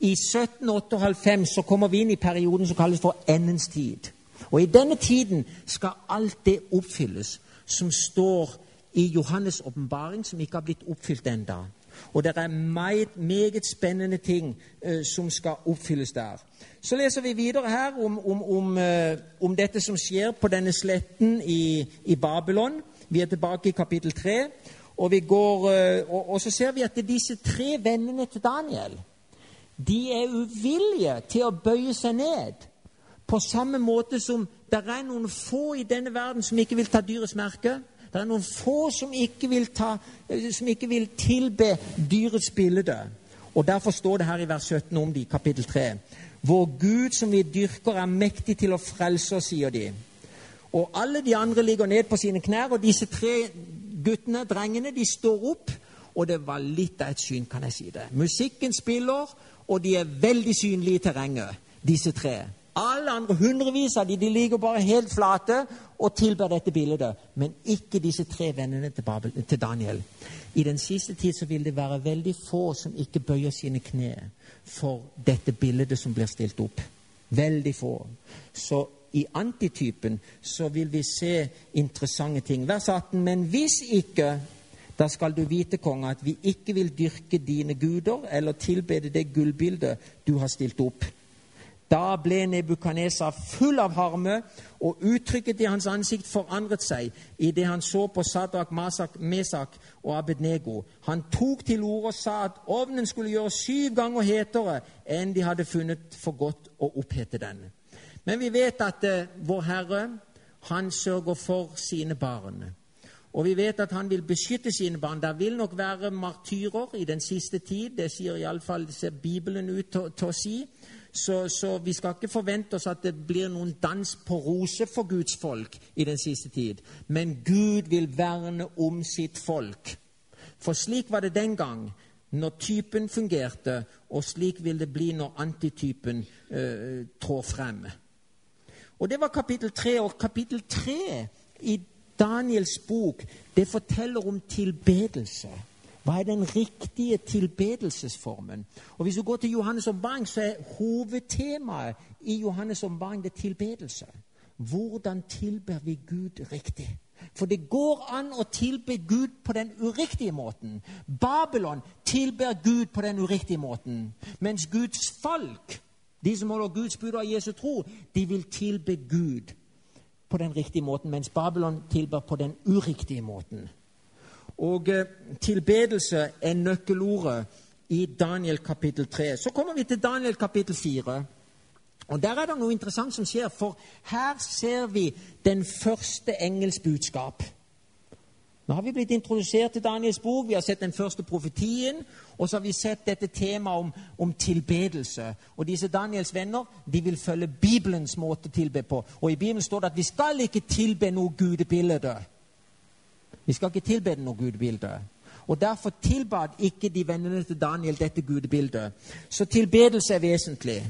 i 1798 så kommer vi inn i perioden som kalles for endens tid. Og i denne tiden skal alt det oppfylles som står i Johannes' åpenbaring, som ikke har blitt oppfylt enda. Og det er meget, meget spennende ting eh, som skal oppfylles der. Så leser vi videre her om, om, om, eh, om dette som skjer på denne sletten i, i, Babylon. Vi er tilbake i kapittel 3. Og, går, uh, og, og så ser vi at disse tre vennene til Daniel de er uvillige til å bøye seg ned. På samme måte som det er noen få i denne verden som ikke vil ta dyrets merke. Det er noen få som ikke vil, ta, som ikke vil tilbe dyrets bilde. Og Derfor står det her i vers 17 om de, kapittel 3. Vår Gud som vi dyrker, er mektig til å frelse oss, sier de. Og alle de andre ligger ned på sine knær, og disse tre guttene, drengene, de står opp. Og det var litt av et syn, kan jeg si det. Musikken spiller, og de er veldig synlige i terrenget, disse tre. Alle andre, hundrevis av de, de ligger bare helt flate og tilber dette bildet. Men ikke disse tre vennene til, Babel, til, Daniel. I den siste tid så vil det være veldig få som ikke bøyer sine kne for dette bildet som blir stilt opp. Veldig få. Så i antitypen så vil vi se interessante ting. Vers 18. Men hvis ikke da skal du vite, konge, at vi ikke vil dyrke dine guder eller tilbede det gullbildet du har stilt opp. Da ble Nebukadnesa full av harme, og uttrykket i hans ansikt forandret seg idet han så på Sadrak, Masak, Mesak og Abednego. Han tok til orde og sa at ovnen skulle gjøres syv ganger hetere enn de hadde funnet for godt å opphete den. Men vi vet at eh, Vår Herre han sørger for sine barn. Og vi vet at han vil beskytte sine barn. Det vil nok være martyrer i den siste tid. Det sier iallfall Bibelen ut til, å si. Så, så, vi skal ikke forvente oss at det blir noen dans på roser for Guds folk i den siste tid. Men Gud vil verne om sitt folk. For slik var det den gang, når typen fungerte, og slik vil det bli når antitypen uh, trår frem. Og Det var kapittel tre. Og kapittel tre i Daniels bok det forteller om tilbedelse. Hva er den riktige tilbedelsesformen? Og Hvis du går til Johannes' ombaring, så er hovedtemaet i Johannes' ombaring det tilbedelse. Hvordan tilber vi Gud riktig? For det går an å tilbe Gud på den uriktige måten. Babylon tilber Gud på den uriktige måten. Mens Guds folk, de som holder Guds bud og Jesu tro, de vil tilbe Gud på den riktige måten, mens Babylon tilber på den uriktige måten. Og eh, tilbedelse er nøkkelordet i Daniel kapittel 3. Så kommer vi til Daniel kapittel 4. Og Der er det noe interessant som skjer, for her ser vi den første engels budskap. Nå har vi blitt introdusert til Daniels bok, vi har sett den første profetien, og så har vi sett dette temaet om, om, tilbedelse. Og disse Daniels venner de vil følge Bibelens måte å tilbe på. Og i Bibelen står det at vi skal ikke tilbe noe gudebilde. Vi skal ikke tilbe noe gudebilde. Og Derfor tilbad ikke de vennene til Daniel dette gudebildet. Så tilbedelse er vesentlig.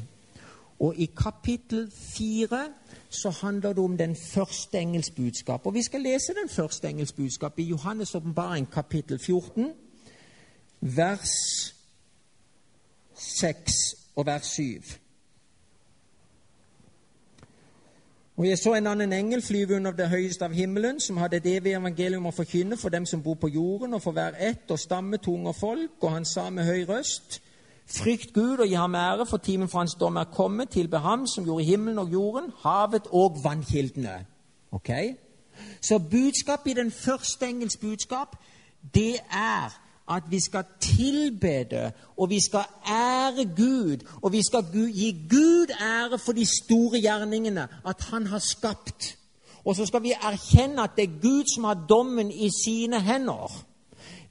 Og i kapittel fire så handler det om den første engels budskap. Og Vi skal lese den første engels budskap i Johannes' åpenbaring, kapittel 14, vers 6 og vers 7. Og jeg så en annen engel flyve under det høyeste av himmelen, som hadde et evig evangelium å forkynne for dem som bor på jorden, og for hver ett og stamme, tunge og folk, og han sa med høy røst:" Frykt Gud og gi ham ære, for timen for hans dom er kommet. Tilbe ham som gjorde himmelen og jorden, havet og vannkildene. Ok? Så budskapet i den første engels budskap, det er at vi skal tilbede, og vi skal ære Gud, og vi skal gi Gud ære for de store gjerningene, at Han har skapt. Og så skal vi erkjenne at det er Gud som har dommen i sine hender.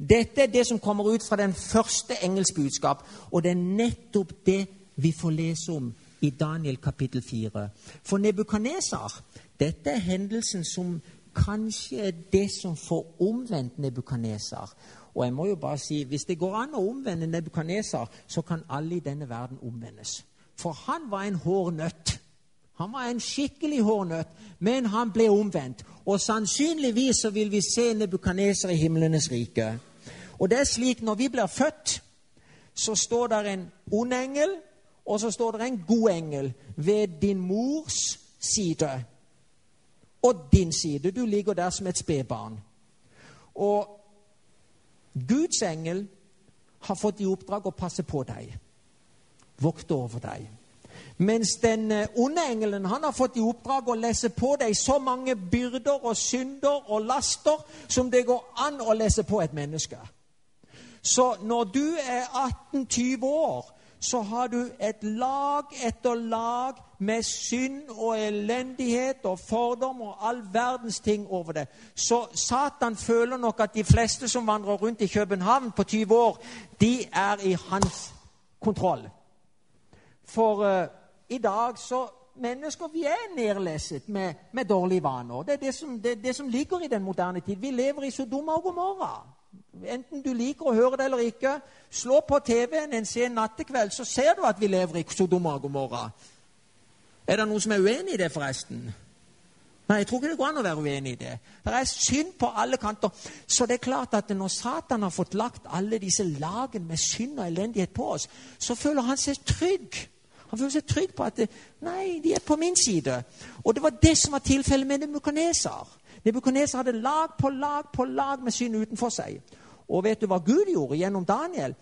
Dette er det som kommer ut fra den første engelsbudskap, og det er nettopp det vi får lese om i Daniel kapittel 4. For Nebukaneser, dette er hendelsen som kanskje er det som får omvendt Nebukaneser. Og jeg må jo bare si, hvis det går an å omvende Nebukaneser, så kan alle i denne verden omvendes. For han var en hårnøtt. Han var en skikkelig hårnøtt, men han ble omvendt. Og sannsynligvis så vil vi se Nebukaneser i himlenes rike. Og det er slik når vi blir født, så står der en ond engel, og så står der en god engel ved din mors side. Og din side. Du ligger der som et spedbarn. Og Guds engel har fått i oppdrag å passe på deg, vokte over deg. Mens den eh, onde engelen han har fått i oppdrag å lese på deg så mange byrder og synder og laster som det går an å lese på et menneske. Så når du er 18-20 år, så har du et lag etter lag med synd og elendighet og fordom og all verdens ting over det. Så Satan føler nok at de fleste som vandrer rundt i København på 20 år, de er i hans kontroll. For uh, i dag så Mennesker vi er nedleset med, med dårlige vaner. Det er det som, det, det som, ligger i den moderne tid. Vi lever i Sodoma og Gomorra. Enten du liker å høre det eller ikke, slå på TV-en en sen nattekveld, så ser du at vi lever i Sodoma og Gomorra. Er det noen som er uenig i det, forresten? Nei, jeg tror ikke det går an å være uenig i det. Det er synd på alle kanter. Så det er klart at når Satan har fått lagt alle disse lagene med synd og elendighet på oss, så føler han seg trygg han føler seg trygg på at nei, de er på min side. Og det var det som var tilfellet med Nebukaneser. Nebukaneser hadde lag på lag på lag med synd utenfor seg. Og vet du hva Gud gjorde gjennom Daniel?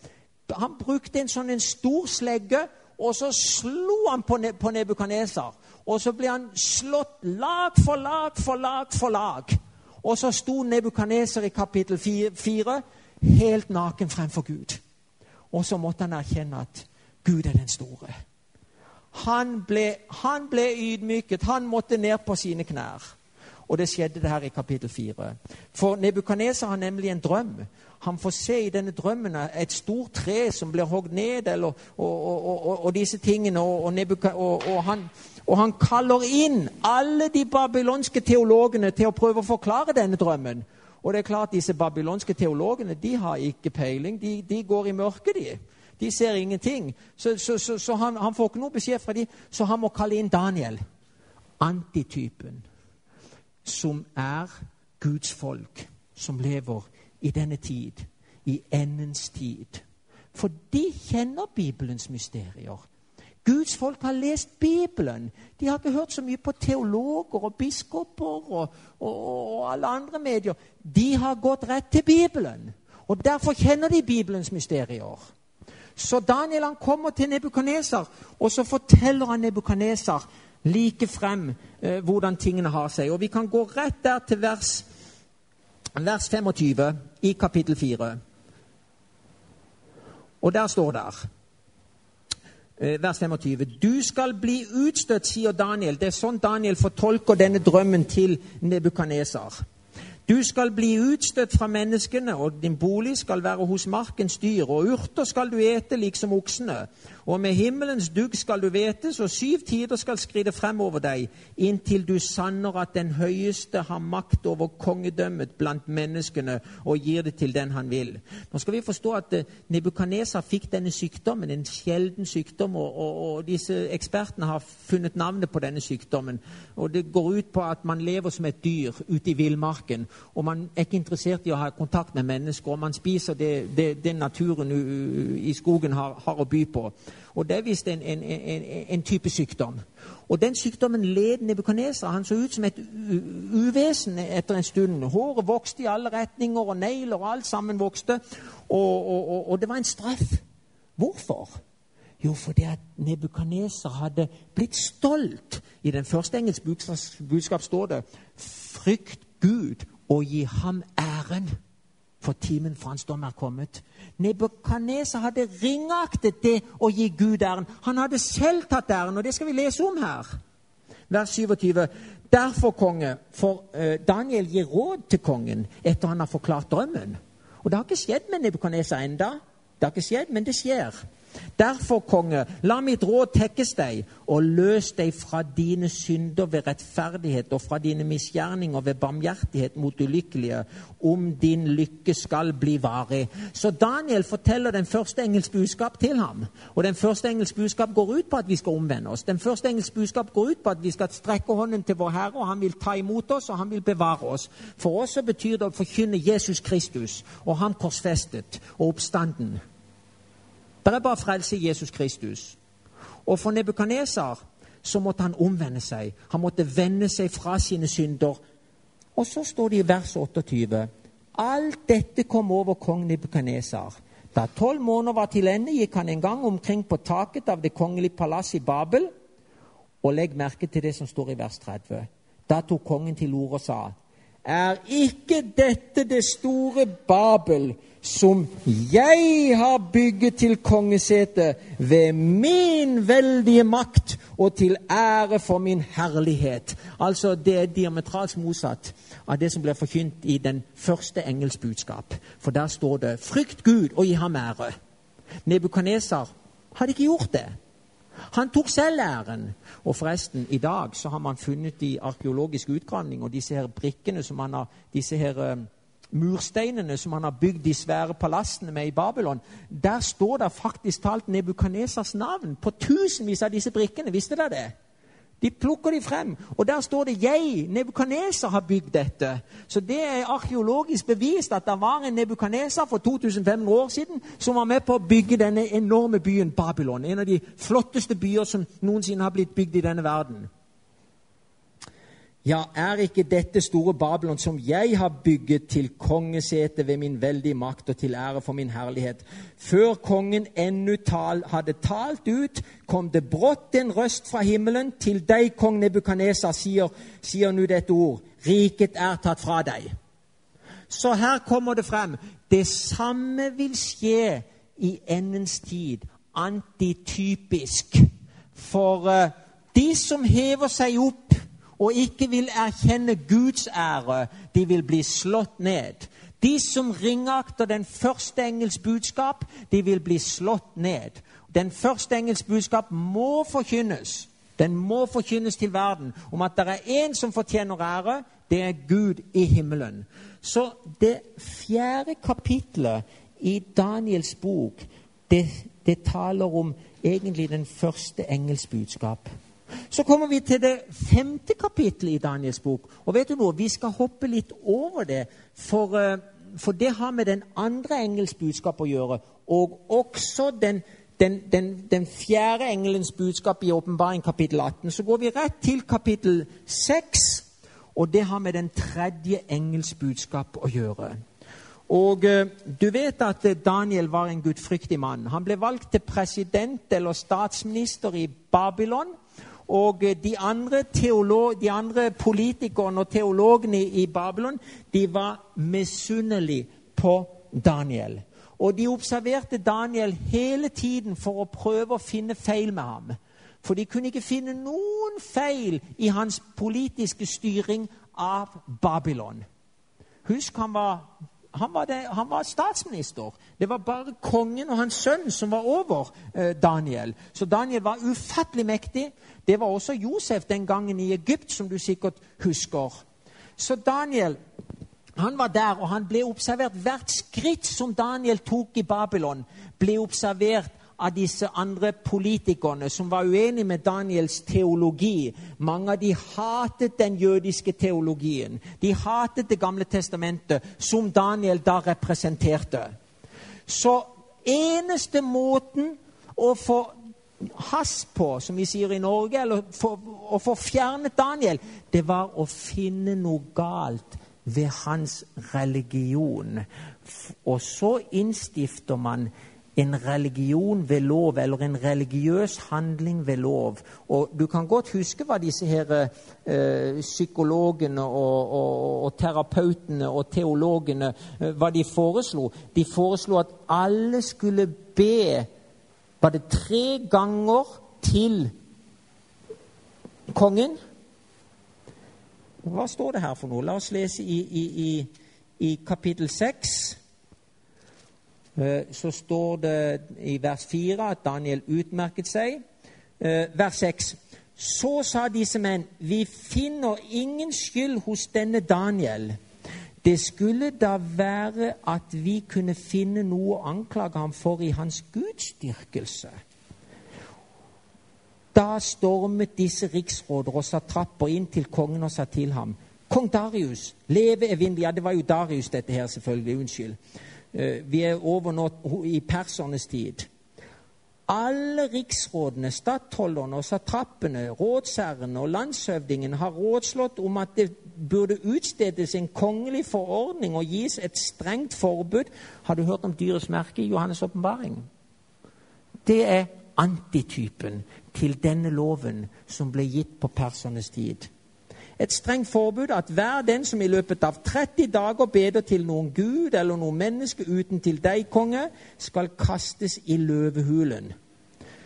Han brukte en sånn en stor slegge, og så slo han på, ne på Nebukaneser. Og så ble han slått lag for lag for lag for lag. Og så sto Nebukaneser i kapittel 4 helt naken fremfor Gud. Og så måtte han erkjenne at Gud er den store. Han ble, han ble ydmyket. Han måtte ned på sine knær. Og det skjedde det her i kapittel 4. For Nebukaneser har nemlig en drøm. Han får se i denne drømmen et stort tre som blir hogd ned, eller, og, og, og, disse tingene. Han, og han kaller inn alle de babylonske teologene til å prøve å forklare denne drømmen. Og det er klart, disse babylonske teologene de har ikke peiling. De, de går i mørket, de. De ser ingenting. Så, så, så, så han, han, får ikke noe beskjed fra dem, så han må kalle inn Daniel. Antitypen. Som er Guds folk, som lever i denne tid, i endens tid. For de kjenner Bibelens mysterier. Guds folk har lest Bibelen. De har ikke hørt så mye på teologer og biskoper og, og, og alle andre medier. De har gått rett til Bibelen. Og Derfor kjenner de Bibelens mysterier. Så Daniel han kommer til Nebukaneser, og så forteller han Nebukaneser like frem eh, hvordan tingene har seg. Og Vi kan gå rett der til vers, vers 25 i kapittel 4. Og der står det eh, vers 25. Du skal bli utstøtt, sier Daniel. Det er sånn Daniel fortolker denne drømmen til Nebukaneser. Du skal bli utstøtt fra menneskene, og din bolig skal være hos markens dyr, og urter skal du ete liksom oksene. Og med himmelens dugg skal du vetes, og syv tider skal skride fremover deg, inntil du sanner at den høyeste har makt over kongedømmet blant menneskene og gir det til den han vil. Nå skal vi forstå at eh, Nebukaneser fikk denne sykdommen, en sjelden sykdom, og, og, og disse ekspertene har funnet navnet på denne sykdommen. Og Det går ut på at man lever som et dyr ute i villmarken, og man er ikke interessert i å ha kontakt med mennesker, og man spiser det, det, det naturen i skogen har, har å by på. Og det er visst en, en, en, en, type sykdom. Og den sykdommen led Nebukadneser. Han så ut som et uvesen etter en stund. Håret vokste i alle retninger, og negler og alt sammen vokste. Og, og, og, det var en straff. Hvorfor? Jo, fordi at Nebukadneser hadde blitt stolt. I den første engelske budskap står det 'Frykt Gud og gi ham æren' for timen for hans dom er kommet. Nebukadneser hadde ringaktet det å gi Gud æren. Han hadde selv tatt æren, og det skal vi lese om her. Vers 27. Derfor, konge, for uh, Daniel gir råd til kongen etter han har forklart drømmen. Og det har ikke skjedd med Nebukadneser enda. Det har ikke skjedd, men det skjer. Derfor, konge, la mitt råd tekkes deg, og løs deg fra dine synder ved rettferdighet og fra dine misgjerninger ved barmhjertighet mot ulykkelige, om din lykke skal bli varig. Så Daniel forteller den første engelske budskap til ham. Og den første engelske budskap går ut på at vi skal omvende oss. Den første engelske budskap går ut på at vi skal strekke hånden til vår Herre, og han vil ta imot oss, og han vil bevare oss. For oss så betyr det å forkynne Jesus Kristus og ham korsfestet og oppstanden. Det er bare frelse i Jesus Kristus. Og for Nebukadnesar så måtte han omvende seg. Han måtte vende seg fra sine synder. Og så står det i vers 28 Alt dette kom over kong Nebukadnesar. Da tolv måneder var til ende, gikk han en gang omkring på taket av det kongelige palasset i Babel. Og legg merke til det som står i vers 30. Da tok kongen til orde og sa:" Er ikke dette det store Babel, som jeg har bygget til kongesete ved min veldige makt og til ære for min herlighet. Altså, Det er diametralt motsatt av det som ble forkynt i den første engels budskap. For der står det 'frykt Gud og gi ham ære'. Nebukaneser hadde ikke gjort det. Han tok selv æren. Og forresten, i dag så har man funnet de arkeologiske utgravningene og disse her brikkene som man har, disse her mursteinene som han har bygd de svære palassene med i Babylon, der står det faktisk talt Nebukanesas navn på tusenvis av disse brikkene. Visste dere det? De plukker de frem, og der står det 'Jeg, Nebukaneser, har bygd dette'. Så det er arkeologisk bevist at det var en nebukaneser for 2500 år siden som var med på å bygge denne enorme byen Babylon. En av de flotteste byer som noensinne har blitt bygd i denne verden. Ja, er ikke dette store Babylon, som jeg har bygget til kongesete ved min veldige makt og til ære for min herlighet? Før kongen ennu tal, hadde talt ut, kom det brått en røst fra himmelen. Til deg, kong Nebukadnesar, sier, sier nå dette ord. Riket er tatt fra deg. Så her kommer det frem. Det samme vil skje i endens tid. Antitypisk. For uh, de som hever seg opp og ikke vil erkjenne Guds ære, de vil bli slått ned. De som ringakter den første engels budskap, de vil bli slått ned. Den første engels budskap må forkynnes. Den må forkynnes til verden om at det er én som fortjener ære. Det er Gud i himmelen. Så det fjerde kapitlet i Daniels bok, det, det taler om egentlig den første engels budskap. Så kommer vi til det femte kapittelet i Daniels bok. Og vet du noe? Vi skal hoppe litt over det, for, eh, for det har med den andre engels budskap å gjøre. Og også den, den, den, den fjerde engelens budskap i åpenbaring kapittel 18. Så går vi rett til kapittel 6, og det har med den tredje engels budskap å gjøre. Og uh, Du vet at Daniel var en gudfryktig mann. Han ble valgt til president eller statsminister i Babylon. Og eh, de andre, de andre politikerne og teologene i Babylon de var misunnelige på Daniel. Og de observerte Daniel hele tiden for å prøve å finne feil med ham. For de kunne ikke finne noen feil i hans politiske styring av Babylon. Husk, han var han var, det, han var, statsminister. Det var bare kongen og hans sønn som var over eh, Daniel. Så Daniel var ufattelig mektig. Det var også Josef den gangen i Egypt, som du sikkert husker. Så Daniel han var der, og han ble observert. Hvert skritt som Daniel tok i Babylon, ble observert av disse andre politikerne som var uenige med Daniels teologi. Mange av de hatet den jødiske teologien. De hatet Det gamle testamentet, som Daniel da representerte. Så eneste måten å få has på, som vi sier i Norge, eller for, å få fjernet Daniel, det var å finne noe galt ved hans religion. Og så innstifter man en religion ved lov, eller en religiøs handling ved lov. Og Du kan godt huske hva disse her, eh, psykologene og, og, og, terapeutene og teologene eh, hva de foreslo. De foreslo at alle skulle be var det tre ganger til kongen. Hva står det her for noe? La oss lese i, i, i, i kapittel 6. eh, så står det i vers 4 at Daniel utmerket seg. Eh, vers 6. Så sa disse menn, vi finner ingen skyld hos denne Daniel. Det skulle da være at vi kunne finne noe å anklage ham for i hans gudsdyrkelse. Da stormet disse riksråder og satrapper inn til kongen og sa til ham Kong Darius, leve evinnelig Ja, det var jo Darius, dette her, selvfølgelig. Unnskyld. Eh, vi er over nå i persernes tid. Alle riksrådene, stattholderne og satrappene, rådsherrene og landshøvdingen har rådslått om at det burde utstedes en kongelig forordning og gis et strengt forbud. Har du hørt om dyrets merke i Johannes' åpenbaring? Det er antitypen til denne loven som ble gitt på persernes tid. Et strengt forbud at hver den som i løpet av 30 dager beder til noen gud eller noen menneske uten til deg, konge, skal kastes i løvehulen.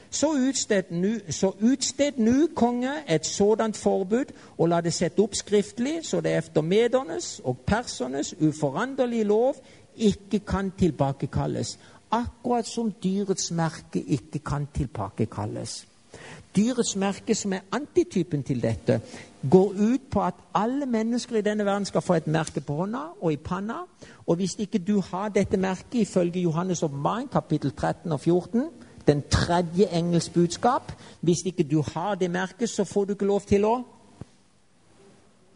Så utsted nu, så utsted nu, konge, et sådant forbud, og la det sette opp skriftlig, så det efter medernes og persernes uforanderlige lov ikke kan tilbakekalles. Akkurat som dyrets merke ikke kan tilbakekalles. Dyrets merke, som er antitypen til dette, går ut på at alle mennesker i denne verden skal få et merke på hånda og i panna. Og hvis ikke du har dette merket, ifølge Johannes' oppmaring, kapittel 13 og 14, den tredje engels budskap Hvis ikke du har det merket, så får du ikke lov til å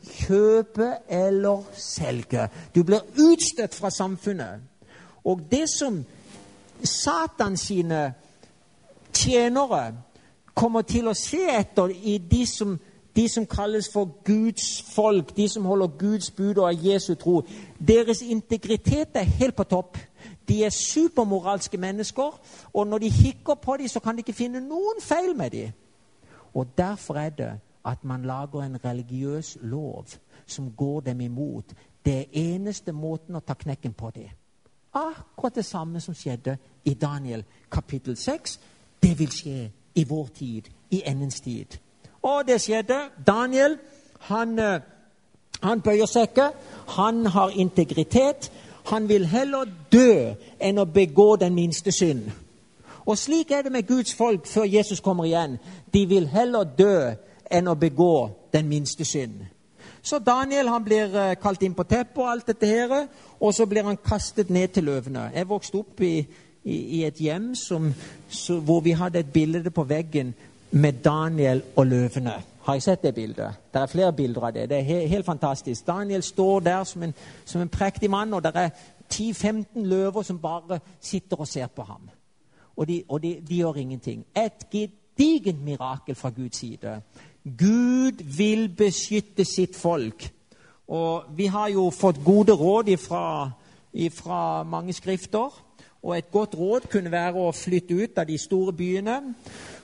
kjøpe eller selge. Du blir utstøtt fra samfunnet. Og det som Satan sine tjenere kommer til å se etter i de som, de som kalles for Guds folk, de som holder Guds bud og er Jesu tro. Deres integritet er helt på topp. De er supermoralske mennesker, og når de hikker på dem, så kan de ikke finne noen feil med dem. Og derfor er det at man lager en religiøs lov som går dem imot. Det er eneste måten å ta knekken på dem. Akkurat det samme som skjedde i Daniel kapittel 6. Det vil skje i vår tid, i endens tid. Og det skjedde. Daniel han, eh, han bøyer seg ikke. Han har integritet. Han vil heller dø enn å begå den minste synd. Og slik er det med Guds folk før Jesus kommer igjen. De vil heller dø enn å begå den minste synd. Så Daniel han blir eh, kalt inn på teppet, og alt dette her, og så blir han kastet ned til løvene. Jeg vokste opp i i, i et hjem som, så, hvor vi hadde et bilde på veggen med Daniel og løvene. Har jeg sett det bildet? Det er flere bilder av det. Det er helt, fantastisk. Daniel står der som en, som en prektig mann, og det er 10-15 løver som bare sitter og ser på ham. Og de, og de, de gjør ingenting. Et gedigent mirakel fra Guds side. Gud vil beskytte sitt folk. Og vi har jo fått gode råd fra mange skrifter. Og et godt råd kunne være å flytte ut av de store byene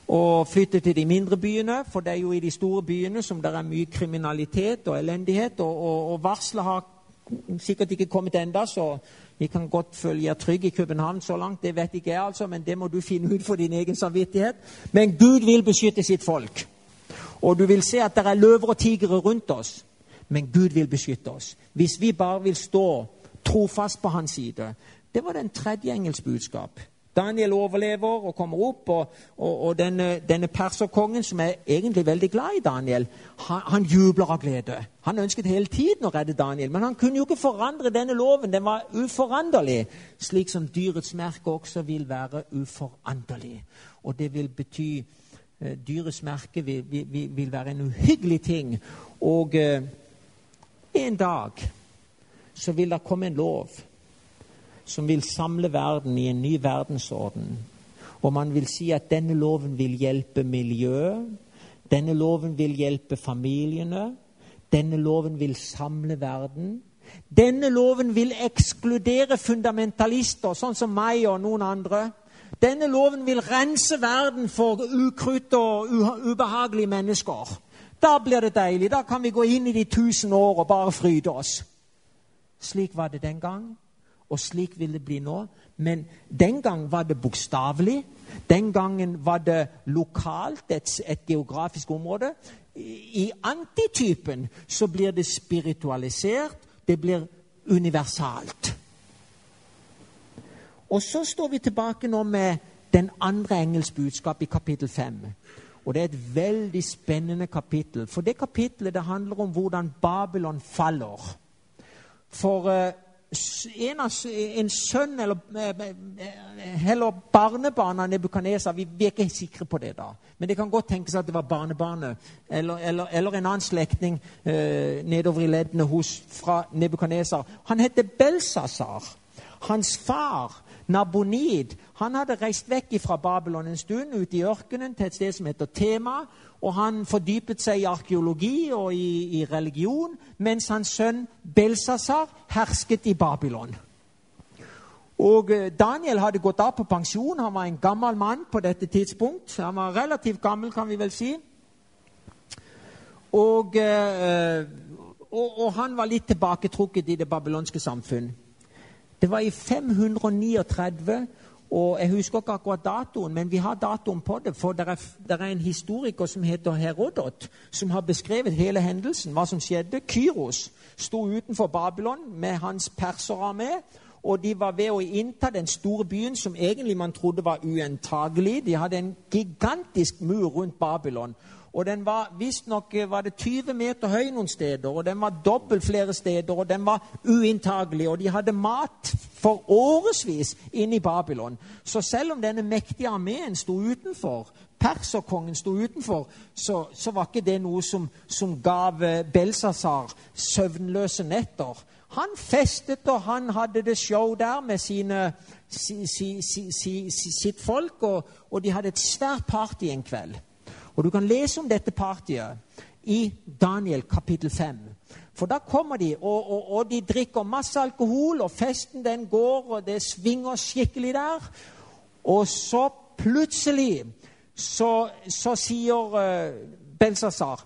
og flytte til de mindre byene. For det er jo i de store byene som det er mye kriminalitet og elendighet. Og, og, og varselet har sikkert ikke kommet enda, så vi kan godt føle dere trygge i København så langt. Det vet ikke jeg, altså, men det må du finne ut for din egen samvittighet. Men Gud vil beskytte sitt folk. Og du vil se at det er løver og tigre rundt oss. Men Gud vil beskytte oss. Hvis vi bare vil stå trofast på hans side, det var den tredje engels budskap. Daniel overlever og kommer opp, og, og, og denne, denne, perserkongen, som er egentlig veldig glad i Daniel, han, han, jubler av glede. Han ønsket hele tiden å redde Daniel, men han kunne jo ikke forandre denne loven. Den var uforanderlig, slik som dyrets merke også vil være uforanderlig. Og det vil bety uh, Dyrets merke vil, vil, vil, være en uhyggelig ting. Og uh, en dag så vil det komme en lov som vil samle verden i en ny verdensorden. Og man vil si at denne loven vil hjelpe miljøet, denne loven vil hjelpe familiene, denne loven vil samle verden. Denne loven vil ekskludere fundamentalister, sånn som meg og noen andre. Denne loven vil rense verden for ukrutt og ubehagelige mennesker. Da blir det deilig. Da kan vi gå inn i de tusen år og bare fryde oss. Slik var det den gang. Og slik vil det bli nå. Men den gang var det bokstavelig. Den gangen var det lokalt, et, et geografisk område. I antitypen så blir det spiritualisert. Det blir universalt. Og så står vi tilbake nå med den andre engels budskap i kapittel 5. Og det er et veldig spennende kapittel. For det kapittelet det handler om hvordan Babylon faller. For uh, en, en, sønn eller, eh, eller barnebarn av Nebukadneser vi, vi, er ikke sikre på det. da. Men det kan godt tenkes at det var barnebarnet eller, eller, eller en annen slektning eh, nedover i leddene hos, fra Nebukadneser. Han heter Belsasar. Hans far Nabonid han hadde reist vekk fra Babylon en stund, ut i ørkenen, til et sted som heter Tema. Og han fordypet seg i arkeologi og i, i religion, mens hans sønn Belsasar hersket i Babylon. Og eh, Daniel hadde gått av på pensjon. Han var en gammel mann på dette tidspunkt. Han var relativt gammel, kan vi vel si. Og, eh, og, og han var litt tilbaketrukket i det babylonske samfunn. Det var i 539, og jeg husker ikke akkurat datoen, men vi har datoen på det. For det er, det er en historiker som heter Herodot, som har beskrevet hele hendelsen, hva som skjedde. Kyros sto utenfor Babylon med hans perserarmé. Og de var ved å innta den store byen som egentlig man trodde var uentagelig. De hadde en gigantisk mur rundt Babylon. Og den var visstnok eh, var det 20 meter høy noen steder, og den var dobbelt flere steder, og den var uinntagelig. Og de hadde mat for årevis inne i Babylon. Så selv om denne mektige armeen sto utenfor, perserkongen sto utenfor, så, så, var ikke det noe som, som gav Belsasar søvnløse netter. Han festet, og han hadde det show der med sine, si, si, si, sitt folk, og, og de hadde et svært party en kveld. Og Du kan lese om dette partiet i Daniel kapittel 5. For da kommer de, og, og, og, de drikker masse alkohol, og festen den går, og det svinger skikkelig der. Og så plutselig så, så sier uh, Belsazar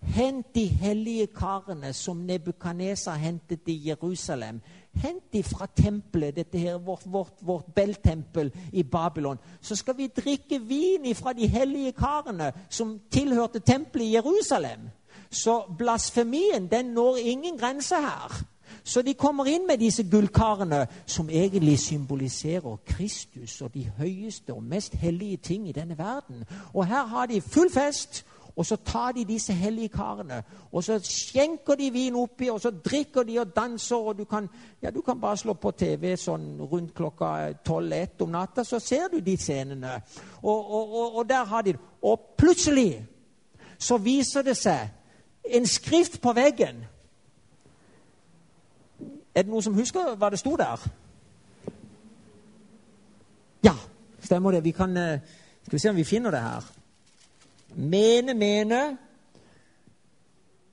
Hent de hellige karene som Nebukadnesa hentet i Jerusalem. Hent ifra tempelet, dette her, vårt, vårt, vårt beltempel i Babylon. Så skal vi drikke vin ifra de hellige karene som tilhørte tempelet i Jerusalem. Så blasfemien den når ingen grense her. Så de kommer inn med disse gullkarene, som egentlig symboliserer Kristus og de høyeste og mest hellige ting i denne verden. Og her har de full fest. Og så tar de disse hellige karene og så skjenker de vin oppi, og så drikker de og danser. og Du kan, ja, du kan bare slå på TV sånn rundt klokka 12-1 om natta, så ser du de scenene. Og, og, og, og der har de. Og plutselig så viser det seg en skrift på veggen. Er det noen som husker hva det sto der? Ja, stemmer det. Vi kan, eh, skal vi se om vi finner det her. Mene, mene.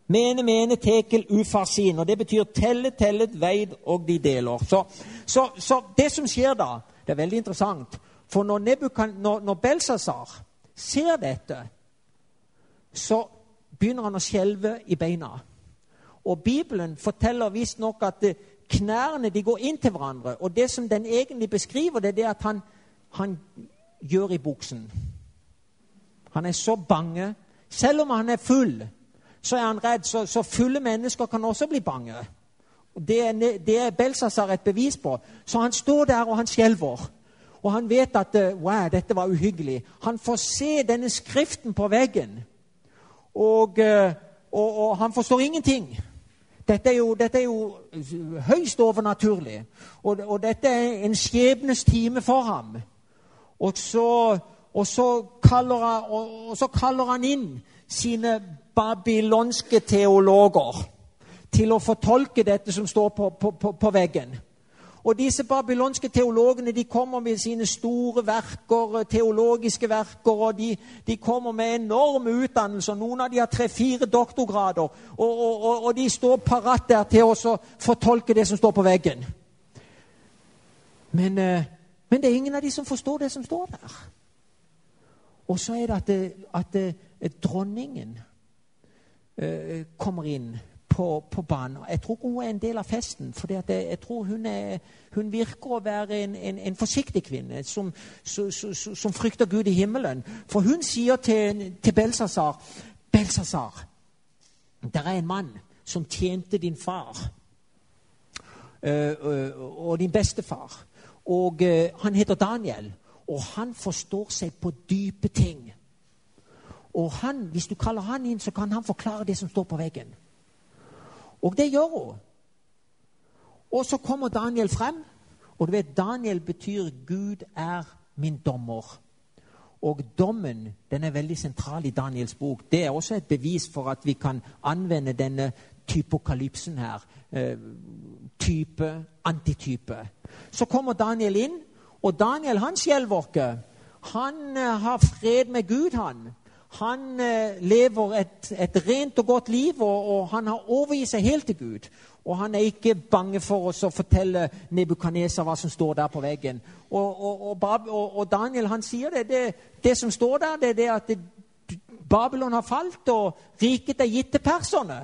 Mene, mene, tekel, ufarsin. Og det betyr telle, tellet, veid og de deler. Så, så, så, det som skjer da, det er veldig interessant. For når, Nebukan, når, når Belsazar ser dette, så begynner han å skjelve i beina. Og Bibelen forteller visstnok at knærne de går inn til hverandre. Og det som den egentlig beskriver, det er det at han, han gjør i buksen. Han er så bange. Selv om han er full, så er han redd. Så, så fulle mennesker kan også bli bange. Det er, det er Belsazar et bevis på. Så han står der, og han skjelver. Og han vet at eh, wow, dette var uhyggelig. Han får se denne skriften på veggen. Og, eh, og, og han forstår ingenting. Dette er jo, dette er jo høyst overnaturlig. Og, og, dette er en skjebnes time for ham. Og så og så, kaller han, og så kaller han inn sine babylonske teologer til å fortolke dette som står på, på, på, på veggen. Og disse babylonske teologene de kommer med sine store verker, teologiske verker, og de, de kommer med enorme utdannelser. Noen av dem har tre-fire doktorgrader, og, og, og, de står parat der til å fortolke det som står på veggen. Men, eh, men det er ingen av dem som forstår det som står der. Og så er det at, at det, dronningen uh, kommer inn på, på, banen. Jeg tror hun er en del av festen. For jeg tror hun, er, hun, virker å være en, en, en forsiktig kvinne som, som, som, frykter Gud i himmelen. For hun sier til, til Belsasar Belsasar, det er en mann som tjente din far uh, og din bestefar. Og eh, Han heter Daniel, og han forstår seg på dype ting. Og han, Hvis du kaller han inn, så kan han forklare det som står på veggen. Og det gjør hun. Og så kommer Daniel frem. Og du vet, Daniel betyr 'Gud er min dommer'. Og dommen den er veldig sentral i Daniels bok. Det er også et bevis for at vi kan anvende denne typokalypsen her. Eh, type, antitype. Så kommer Daniel inn, og Daniel han skjelver. Han eh, har fred med Gud, han. Han eh, lever et, et, rent og godt liv, og, og han har overgitt seg helt til Gud. Og han er ikke bange for oss å fortelle Nebukadneser hva som står der på veggen. Og, og, og Daniel han sier det, det, det. som står der, det er det at det, Babylon har falt, og riket er gitt til perserne.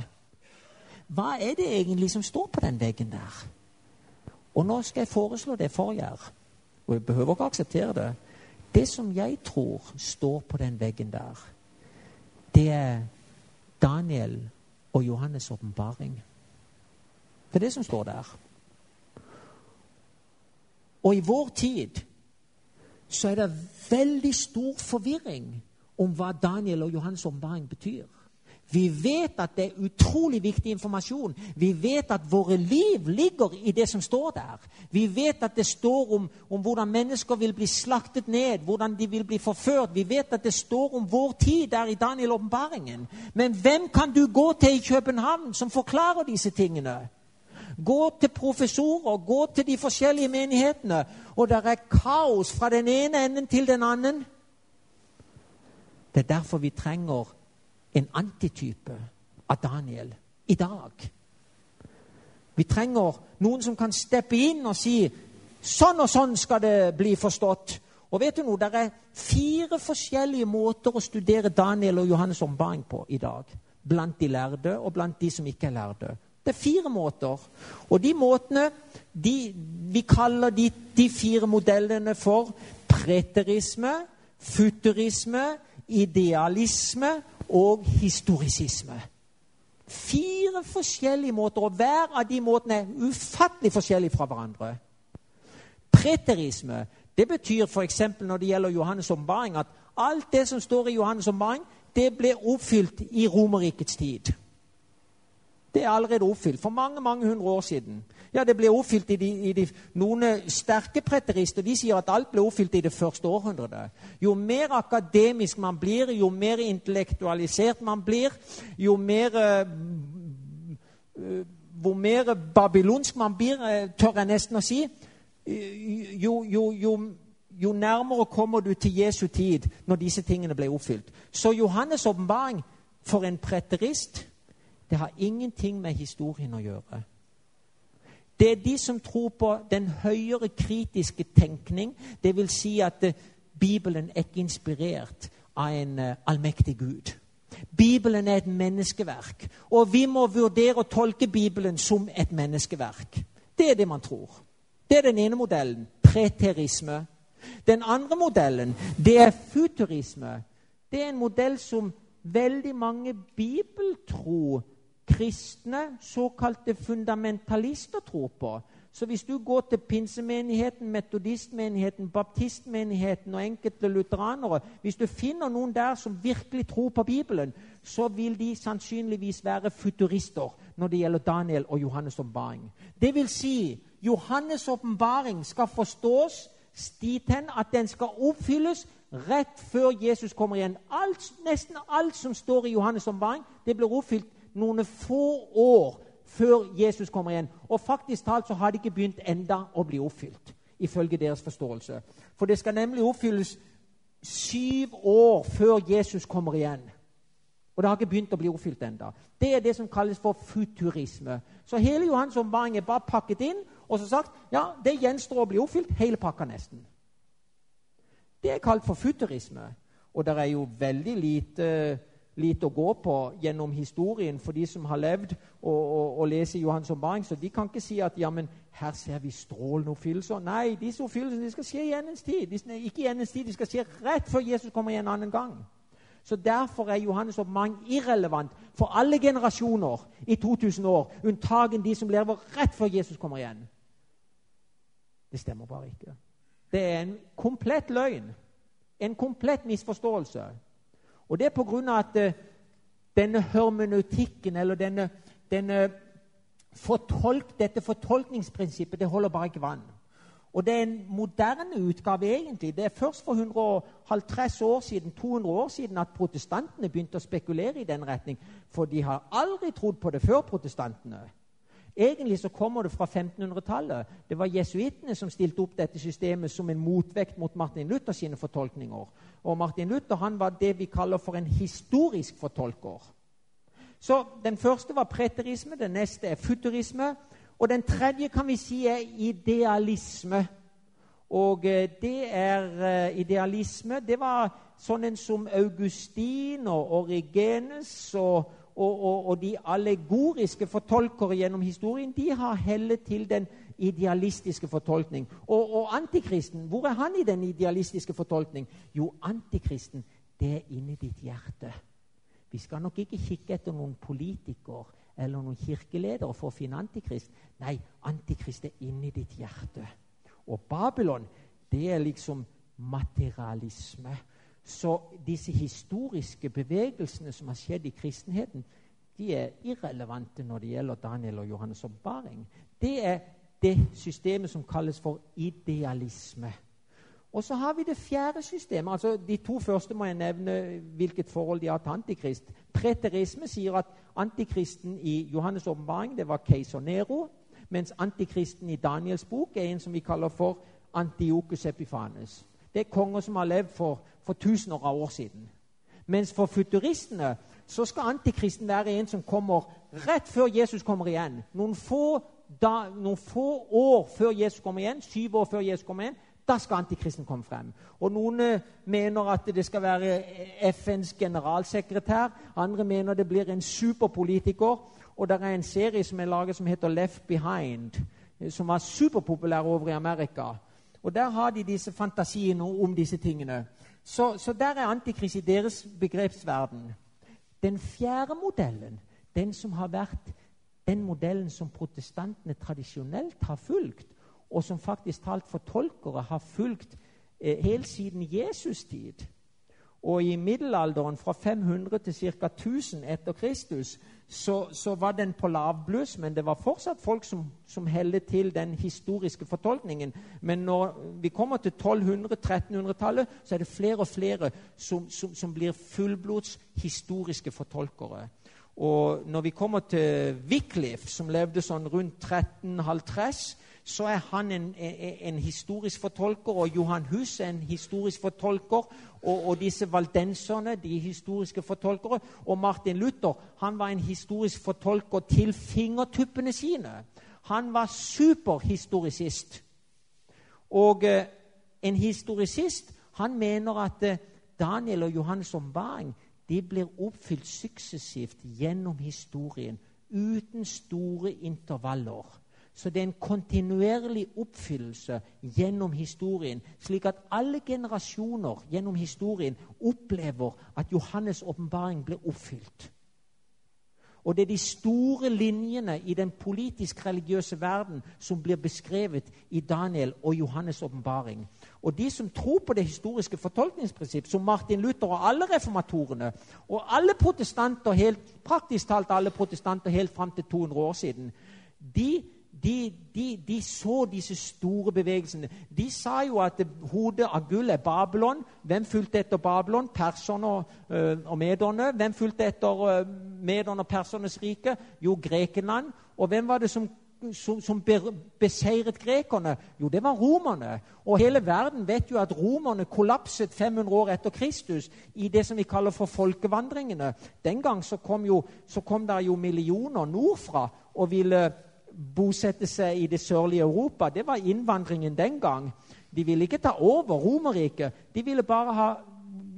Hva er det egentlig som står på den veggen der? Og nå skal jeg foreslå det for dere. Og jeg behøver ikke akseptere det. Det som jeg tror står på den veggen der, det er Daniel og Johannes' åpenbaring. Det er det som står der. Og i vår tid så er det veldig stor forvirring om hva Daniel og Johannes' åpenbaring betyr. Vi vet at det er utrolig viktig informasjon. Vi vet at våre liv ligger i det som står der. Vi vet at det står om, om, hvordan mennesker vil bli slaktet ned, hvordan de vil bli forført. Vi vet at det står om vår tid der i Daniel-åpenbaringen. Men hvem kan du gå til i København som forklarer disse tingene? Gå til professorer, gå til de forskjellige menighetene, og det er kaos fra den ene enden til den annen. Det er derfor vi trenger en antitype av Daniel i dag. Vi trenger noen som kan steppe inn og si sånn og sånn skal det bli forstått. Og vet du noe, Det er fire forskjellige måter å studere Daniel og Johannes' ombaring på i dag. Blant de lærde og blant de som ikke er lærde. Det er fire måter. Og de måtene de, Vi kaller de, de fire modellene for preterisme, futurisme, idealisme og historisisme. Fire forskjellige måter, og hver av de måtene er ufattelig forskjellig fra hverandre. Preterisme det betyr f.eks. når det gjelder Johannes' ombaring, at alt det som står i Johannes' ombaring, det ble oppfylt i Romerrikets tid. Det er allerede oppfylt for mange mange hundre år siden. Ja, Det ble oppfylt i, de, i de, Noen sterke preterister de sier at alt ble oppfylt i det første århundret. Jo mer akademisk man blir, jo mer intellektualisert man blir, jo mer uh, Hvor mer babylonsk man blir, uh, tør jeg nesten å si, jo, jo, jo, jo nærmere kommer du til Jesu tid når disse tingene ble oppfylt. Så Johannes' åpenbaring for en preterist det har ingenting med historien å gjøre. Det er de som tror på den høyere kritiske tenkning. Det vil si at uh, Bibelen er ikke inspirert av en uh, allmektig Gud. Bibelen er et menneskeverk, og vi må vurdere å tolke Bibelen som et menneskeverk. Det er det man tror. Det er den ene modellen preterisme. Den andre modellen det er futurisme. Det er en modell som veldig mange bibeltro kristne, såkalte fundamentalister, tror på. Så hvis du går til pinsemenigheten, metodistmenigheten, baptistmenigheten og enkelte lutheranere Hvis du finner noen der som virkelig tror på Bibelen, så vil de sannsynligvis være futurister når det gjelder Daniel og Johannes' åpenbaring. Det vil si, Johannes' åpenbaring skal forstås dit hen at den skal oppfylles rett før Jesus kommer igjen. Alt, nesten alt som står i Johannes' åpenbaring, det blir oppfylt noen få år før Jesus kommer igjen. Og faktisk talt så har det ikke begynt enda å bli oppfylt, ifølge deres forståelse. For det skal nemlig oppfylles syv år før Jesus kommer igjen. Og det har ikke begynt å bli oppfylt enda. Det er det som kalles for futurisme. Så hele Johans ombaring er bare pakket inn og så sagt ja, det gjenstår å bli oppfylt, hele pakka nesten. Det er kalt for futurisme. Og det er jo veldig lite lite å gå på gjennom historien for de som har levd og, og, og leser Johans ombaring. Så de kan ikke si at ja, her ser vi strålende oppfyllelser. Nei, disse oppfyllelsene skal skje i endens tid. De, ikke i endens tid, de skal skje rett før Jesus kommer igjen en annen gang. Så Derfor er Johannes' oppmaning irrelevant for alle generasjoner i 2000 år, unntagen de som lever rett før Jesus kommer igjen. Det stemmer bare ikke. Det er en komplett løgn. En komplett misforståelse. Og det er på grunn av at uh, denne hermeneutikken, eller denne, denne fortolk, dette fortolkningsprinsippet, det holder bare ikke vann. Og det er en moderne utgave, egentlig. Det er først for 150 år siden, 200 år siden at protestantene begynte å spekulere i den retning. For de har aldri trodd på det før, protestantene. Egentlig så kommer det fra 1500-tallet. Det var jesuittene som stilte opp dette systemet som en motvekt mot Martin Luther sine fortolkninger. Og Martin Luther han var det vi kaller for en historisk fortolker. Så Den første var preterisme, den neste er futurisme, og den tredje kan vi si er idealisme. Og eh, det er eh, idealisme Det var sånn en som Augustin og Origenes og, og, og, og, de allegoriske fortolkere gjennom historien de har hellet til den idealistiske fortolkning. Og, antikristen, hvor er han i den idealistiske fortolkning? Jo, antikristen, det er inni ditt hjerte. Vi skal nok ikke kikke etter noen politikere eller noen kirkeledere for å finne Antikrist. Nei, Antikrist er inni ditt hjerte. Og Babylon, det er liksom materialisme. Så disse historiske bevegelsene som har skjedd i kristenheten, de er irrelevante når det gjelder Daniel og Johannes' oppbaring. Det er det systemet som kalles for idealisme. Og så har vi det fjerde systemet. altså De to første må jeg nevne hvilket forhold de har til Antikrist. Preterisme sier at antikristen i Johannes' åpenbaring var keiser Nero, mens antikristen i Daniels bok er en som vi kaller for Antiokus Epifanes. Det er konger som har levd for, for tusener av år siden. Mens for futuristene så skal antikristen være en som kommer rett før Jesus kommer igjen. Noen få, da, noen få år før Jesus kommer igjen, syv år før Jesus kommer igjen, da skal antikristen komme frem. Og Noen eh, mener at det skal være eh, FNs generalsekretær. Andre mener det blir en superpolitiker. Og det er en serie som er laget som heter Left Behind, eh, som var superpopulær over i Amerika. Og Der har de disse fantasiene om disse tingene. Så, så der er antikrist i deres begrepsverden. Den fjerde modellen, den som har vært den modellen som protestantene tradisjonelt har fulgt, og som faktisk talt fortolkere har fulgt eh, helt siden Jesus' tid. Og i middelalderen, fra 500 til ca. 1000 etter Kristus, så, så, var den på lavbluss, men det var fortsatt folk som, som heldet til den historiske fortolkningen. Men når vi kommer til 1200-1300-tallet, så er det flere og flere som, som, som blir fullblods historiske fortolkere. Og når vi kommer til Wycliffe, som levde sånn rundt 1350 så er han en, en, historisk fortolker, og Johan Hus er en historisk fortolker. Og, og disse valdenserne de historiske fortolkere. Og Martin Luther han var en historisk fortolker til fingertuppene sine. Han var superhistoricist. Og eh, en historisist han mener at eh, Daniel og Johannes' ombaring de blir oppfylt suksessivt gjennom historien uten store intervaller. Så det er en kontinuerlig oppfyllelse gjennom historien, slik at alle generasjoner gjennom historien opplever at Johannes' åpenbaring blir oppfylt. Og det er de store linjene i den politisk-religiøse verden som blir beskrevet i Daniel og Johannes' åpenbaring. Og de som tror på det historiske fortolkningsprinsipp, som Martin Luther og alle reformatorene, og alle protestanter, helt, praktisk talt alle protestanter helt fram til 200 år siden, de de, de, de, så disse store bevegelsene. De sa jo at hodet av gull er Babylon. Hvem fulgte etter Babylon? Perserne og, øh, og mederne. Hvem fulgte etter øh, og persernes rike? Jo, Grekenland. Og hvem var det som, som, som beseiret grekerne? Jo, det var romerne. Og hele verden vet jo at romerne kollapset 500 år etter Kristus i det som vi kaller for folkevandringene. Den gang så kom, jo, så kom der jo millioner nordfra og ville bosette seg i det sørlige Europa. Det var innvandringen den gang. De ville ikke ta over Romerriket. De ville bare ha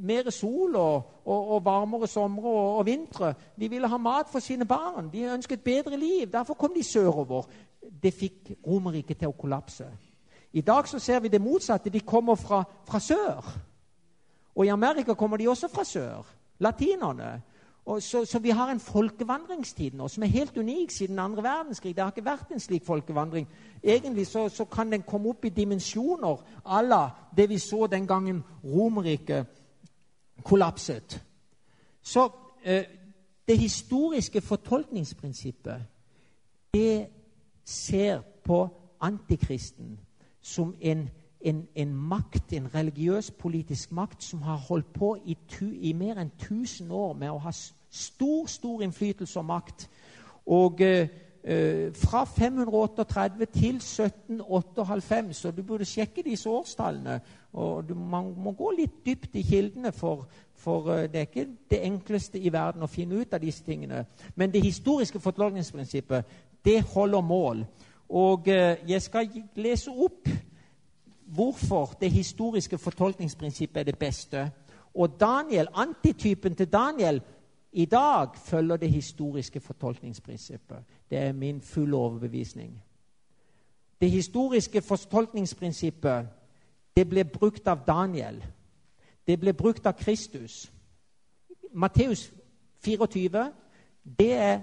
mer sol og, og, og varmere somre og, og, vintre. De ville ha mat for sine barn. De ønsket bedre liv. Derfor kom de sørover. Det fikk Romerriket til å kollapse. I dag så ser vi det motsatte. De kommer fra, fra sør. Og i Amerika kommer de også fra sør. Latinerne. Så, så, vi har en folkevandringstid nå som er helt unik siden andre verdenskrig. Det har ikke vært en slik folkevandring. Egentlig så, så kan den komme opp i dimensjoner à la det vi så den gangen Romerriket kollapset. Så eh, det historiske fortolkningsprinsippet det ser på antikristen som en en, en, makt, en religiøs politisk makt som har holdt på i, tu, i, mer enn 1000 år med å ha stor, stor innflytelse og makt. Og eh, eh fra 538 til 1798 så Du burde sjekke disse årstallene. og du, Man må gå litt dypt i kildene, for, for eh, det er ikke det enkleste i verden å finne ut av disse tingene. Men det historiske fortolkningsprinsippet det holder mål. Og eh, jeg skal lese opp hvorfor det historiske fortolkningsprinsippet er det beste. Og Daniel, antitypen til Daniel i dag følger det historiske fortolkningsprinsippet. Det er min fulle overbevisning. Det historiske fortolkningsprinsippet det ble brukt av Daniel. Det ble brukt av Kristus. Matteus 24 det er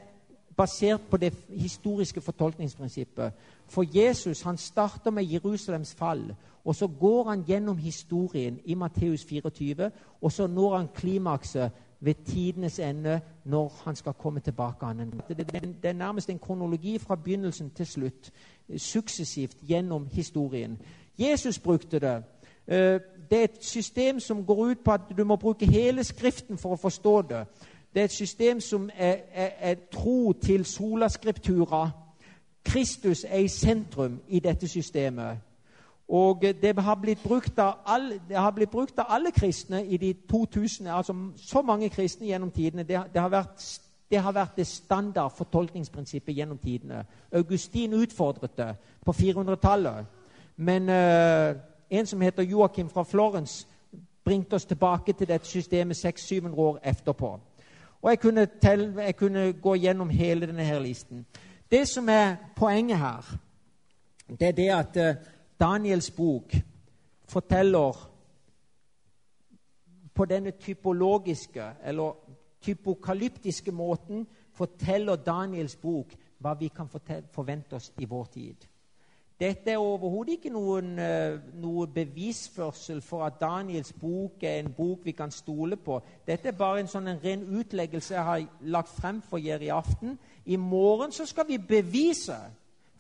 basert på det historiske fortolkningsprinsippet. For Jesus han starter med Jerusalems fall, og så går han gjennom historien i Matteus 24, og så når han klimakset ved tidenes ende når han skal komme tilbake. Det er nærmest en kronologi fra begynnelsen til slutt, suksessivt gjennom historien. Jesus brukte det. Eh, det er et system som går ut på at du må bruke hele Skriften for å forstå det. Det er et system som er, er, er tro til solaskriptura. Kristus er i sentrum i dette systemet. Og det har blitt brukt av alle, brukt av alle kristne i de 2000, altså så mange kristne gjennom tidene. Det, det, har, vært, det har vært det standard fortolkningsprinsippet gjennom tidene. Augustin utfordret det på 400-tallet. Men uh, en som heter Joakim fra Florence, bringte oss tilbake til dette systemet 600-700 år etterpå. Og jeg kunne, telle, jeg kunne, gå gjennom hele denne her listen. Det som er poenget her, det er det at uh, Daniels bok forteller på denne typologiske eller typokalyptiske måten forteller Daniels bok hva vi kan forvente oss i vår tid. Dette er overhodet ikke noen, uh, noe bevisførsel for at Daniels bok er en bok vi kan stole på. Dette er bare en sånn en ren utleggelse jeg har lagt frem for dere i aften. I morgen så skal vi bevise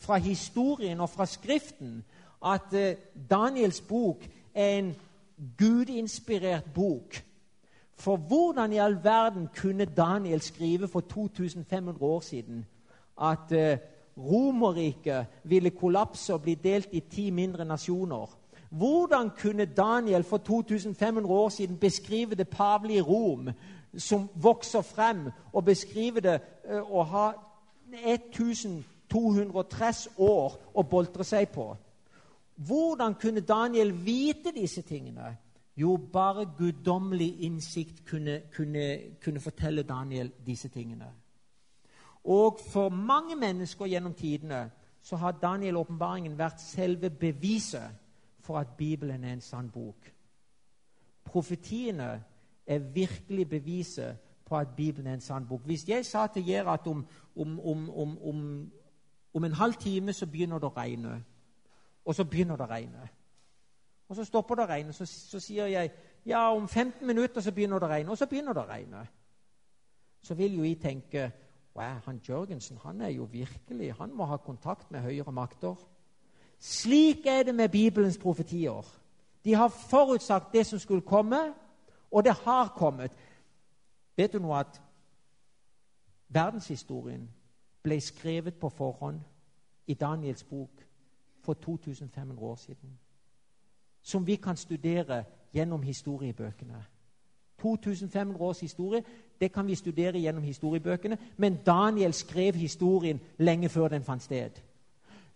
fra historien og fra Skriften at uh, Daniels bok er en gudinspirert bok. For hvordan i all verden kunne Daniel skrive for 2500 år siden at uh, Romerriket ville kollapse og bli delt i ti mindre nasjoner. Hvordan kunne Daniel for 2500 år siden beskrive det pavelige Rom som vokser frem, og beskrive det uh, å ha 1230 år å boltre seg på? Hvordan kunne Daniel vite disse tingene? Jo, bare guddommelig innsikt kunne, kunne, kunne fortelle Daniel disse tingene. Og for mange mennesker gjennom tidene så har Daniel-åpenbaringen vært selve beviset for at Bibelen er en sann bok. Profetiene er virkelig beviset på at Bibelen er en sann bok. Hvis jeg sa til dere at om, om, om, om, en halv time så begynner det å regne, og så begynner det å regne Og så stopper det å regne, så, så sier jeg ja, om 15 minutter så begynner det å regne, og så begynner det å regne. Så vil jo jeg tenke Wow, han Jørgensen han er jo virkelig, han må ha kontakt med høyere makter. Slik er det med Bibelens profetier. De har forutsagt det som skulle komme, og det har kommet. Vet du noe at verdenshistorien ble skrevet på forhånd i Daniels bok for 2500 år siden? Som vi kan studere gjennom historiebøkene. 2500 års historie. Det kan vi studere gjennom historiebøkene. Men Daniel skrev historien lenge før den fant sted.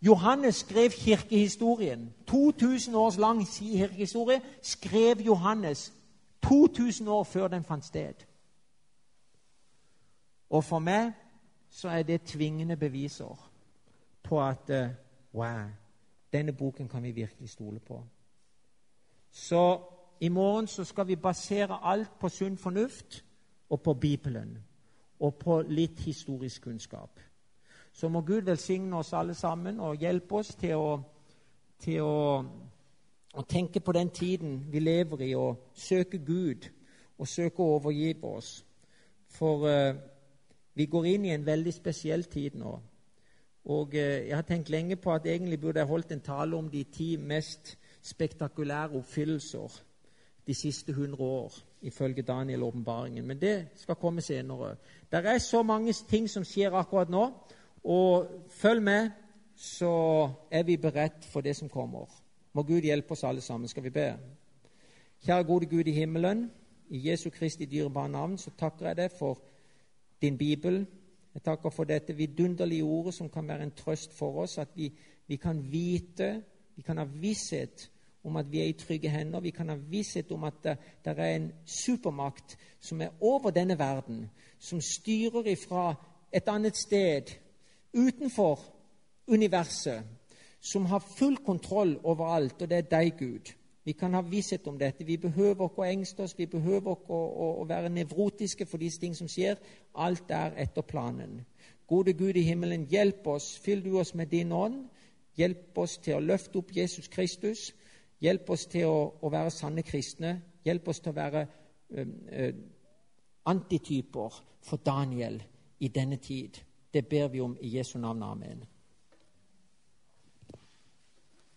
Johannes skrev kirkehistorien. 2000 års lang kirkehistorie skrev Johannes 2000 år før den fant sted. Og for meg så er det tvingende beviser på at uh, wow, denne boken kan vi virkelig stole på. Så i morgen så skal vi basere alt på sunn fornuft og på Bibelen. og på litt historisk kunnskap. Så må Gud velsigne oss alle sammen og hjelpe oss til å, til å, å tenke på den tiden vi lever i, og søke Gud og søke å overgi oss. For uh, vi går inn i en veldig spesiell tid nå. Og uh, Jeg har tenkt lenge på at egentlig burde jeg holdt en tale om de ti mest spektakulære oppfyllelser de siste 100 år, ifølge Daniel åpenbaringen. Men det skal komme senere. Det er så mange ting som skjer akkurat nå, og følg med, så er vi beredt for det som kommer. Må Gud hjelpe oss alle sammen. Skal vi be? Kjære gode Gud i himmelen. I Jesu Kristi dyrebare navn så takker jeg deg for din bibel. Jeg takker for dette vidunderlige ordet som kan være en trøst for oss. At vi, vi kan vite, vi kan ha visshet om at vi er i trygge hender. Vi kan ha visshet om at det, det er en supermakt som er over denne verden, som styrer ifra et annet sted utenfor universet, som har full kontroll over alt, og det er deg, Gud. Vi kan ha visshet om dette. Vi behøver ikke å engste oss, vi behøver ikke å, å, å, være nevrotiske for disse ting som skjer. Alt er etter planen. Gode Gud i himmelen, hjelp oss. Fyll du oss med din ånd. Hjelp oss til å løfte opp Jesus Kristus. Hjelp oss til å, å være sanne kristne. Hjelp oss til å være ø, ø, antityper for Daniel i denne tid. Det ber vi om i Jesu navn. Amen.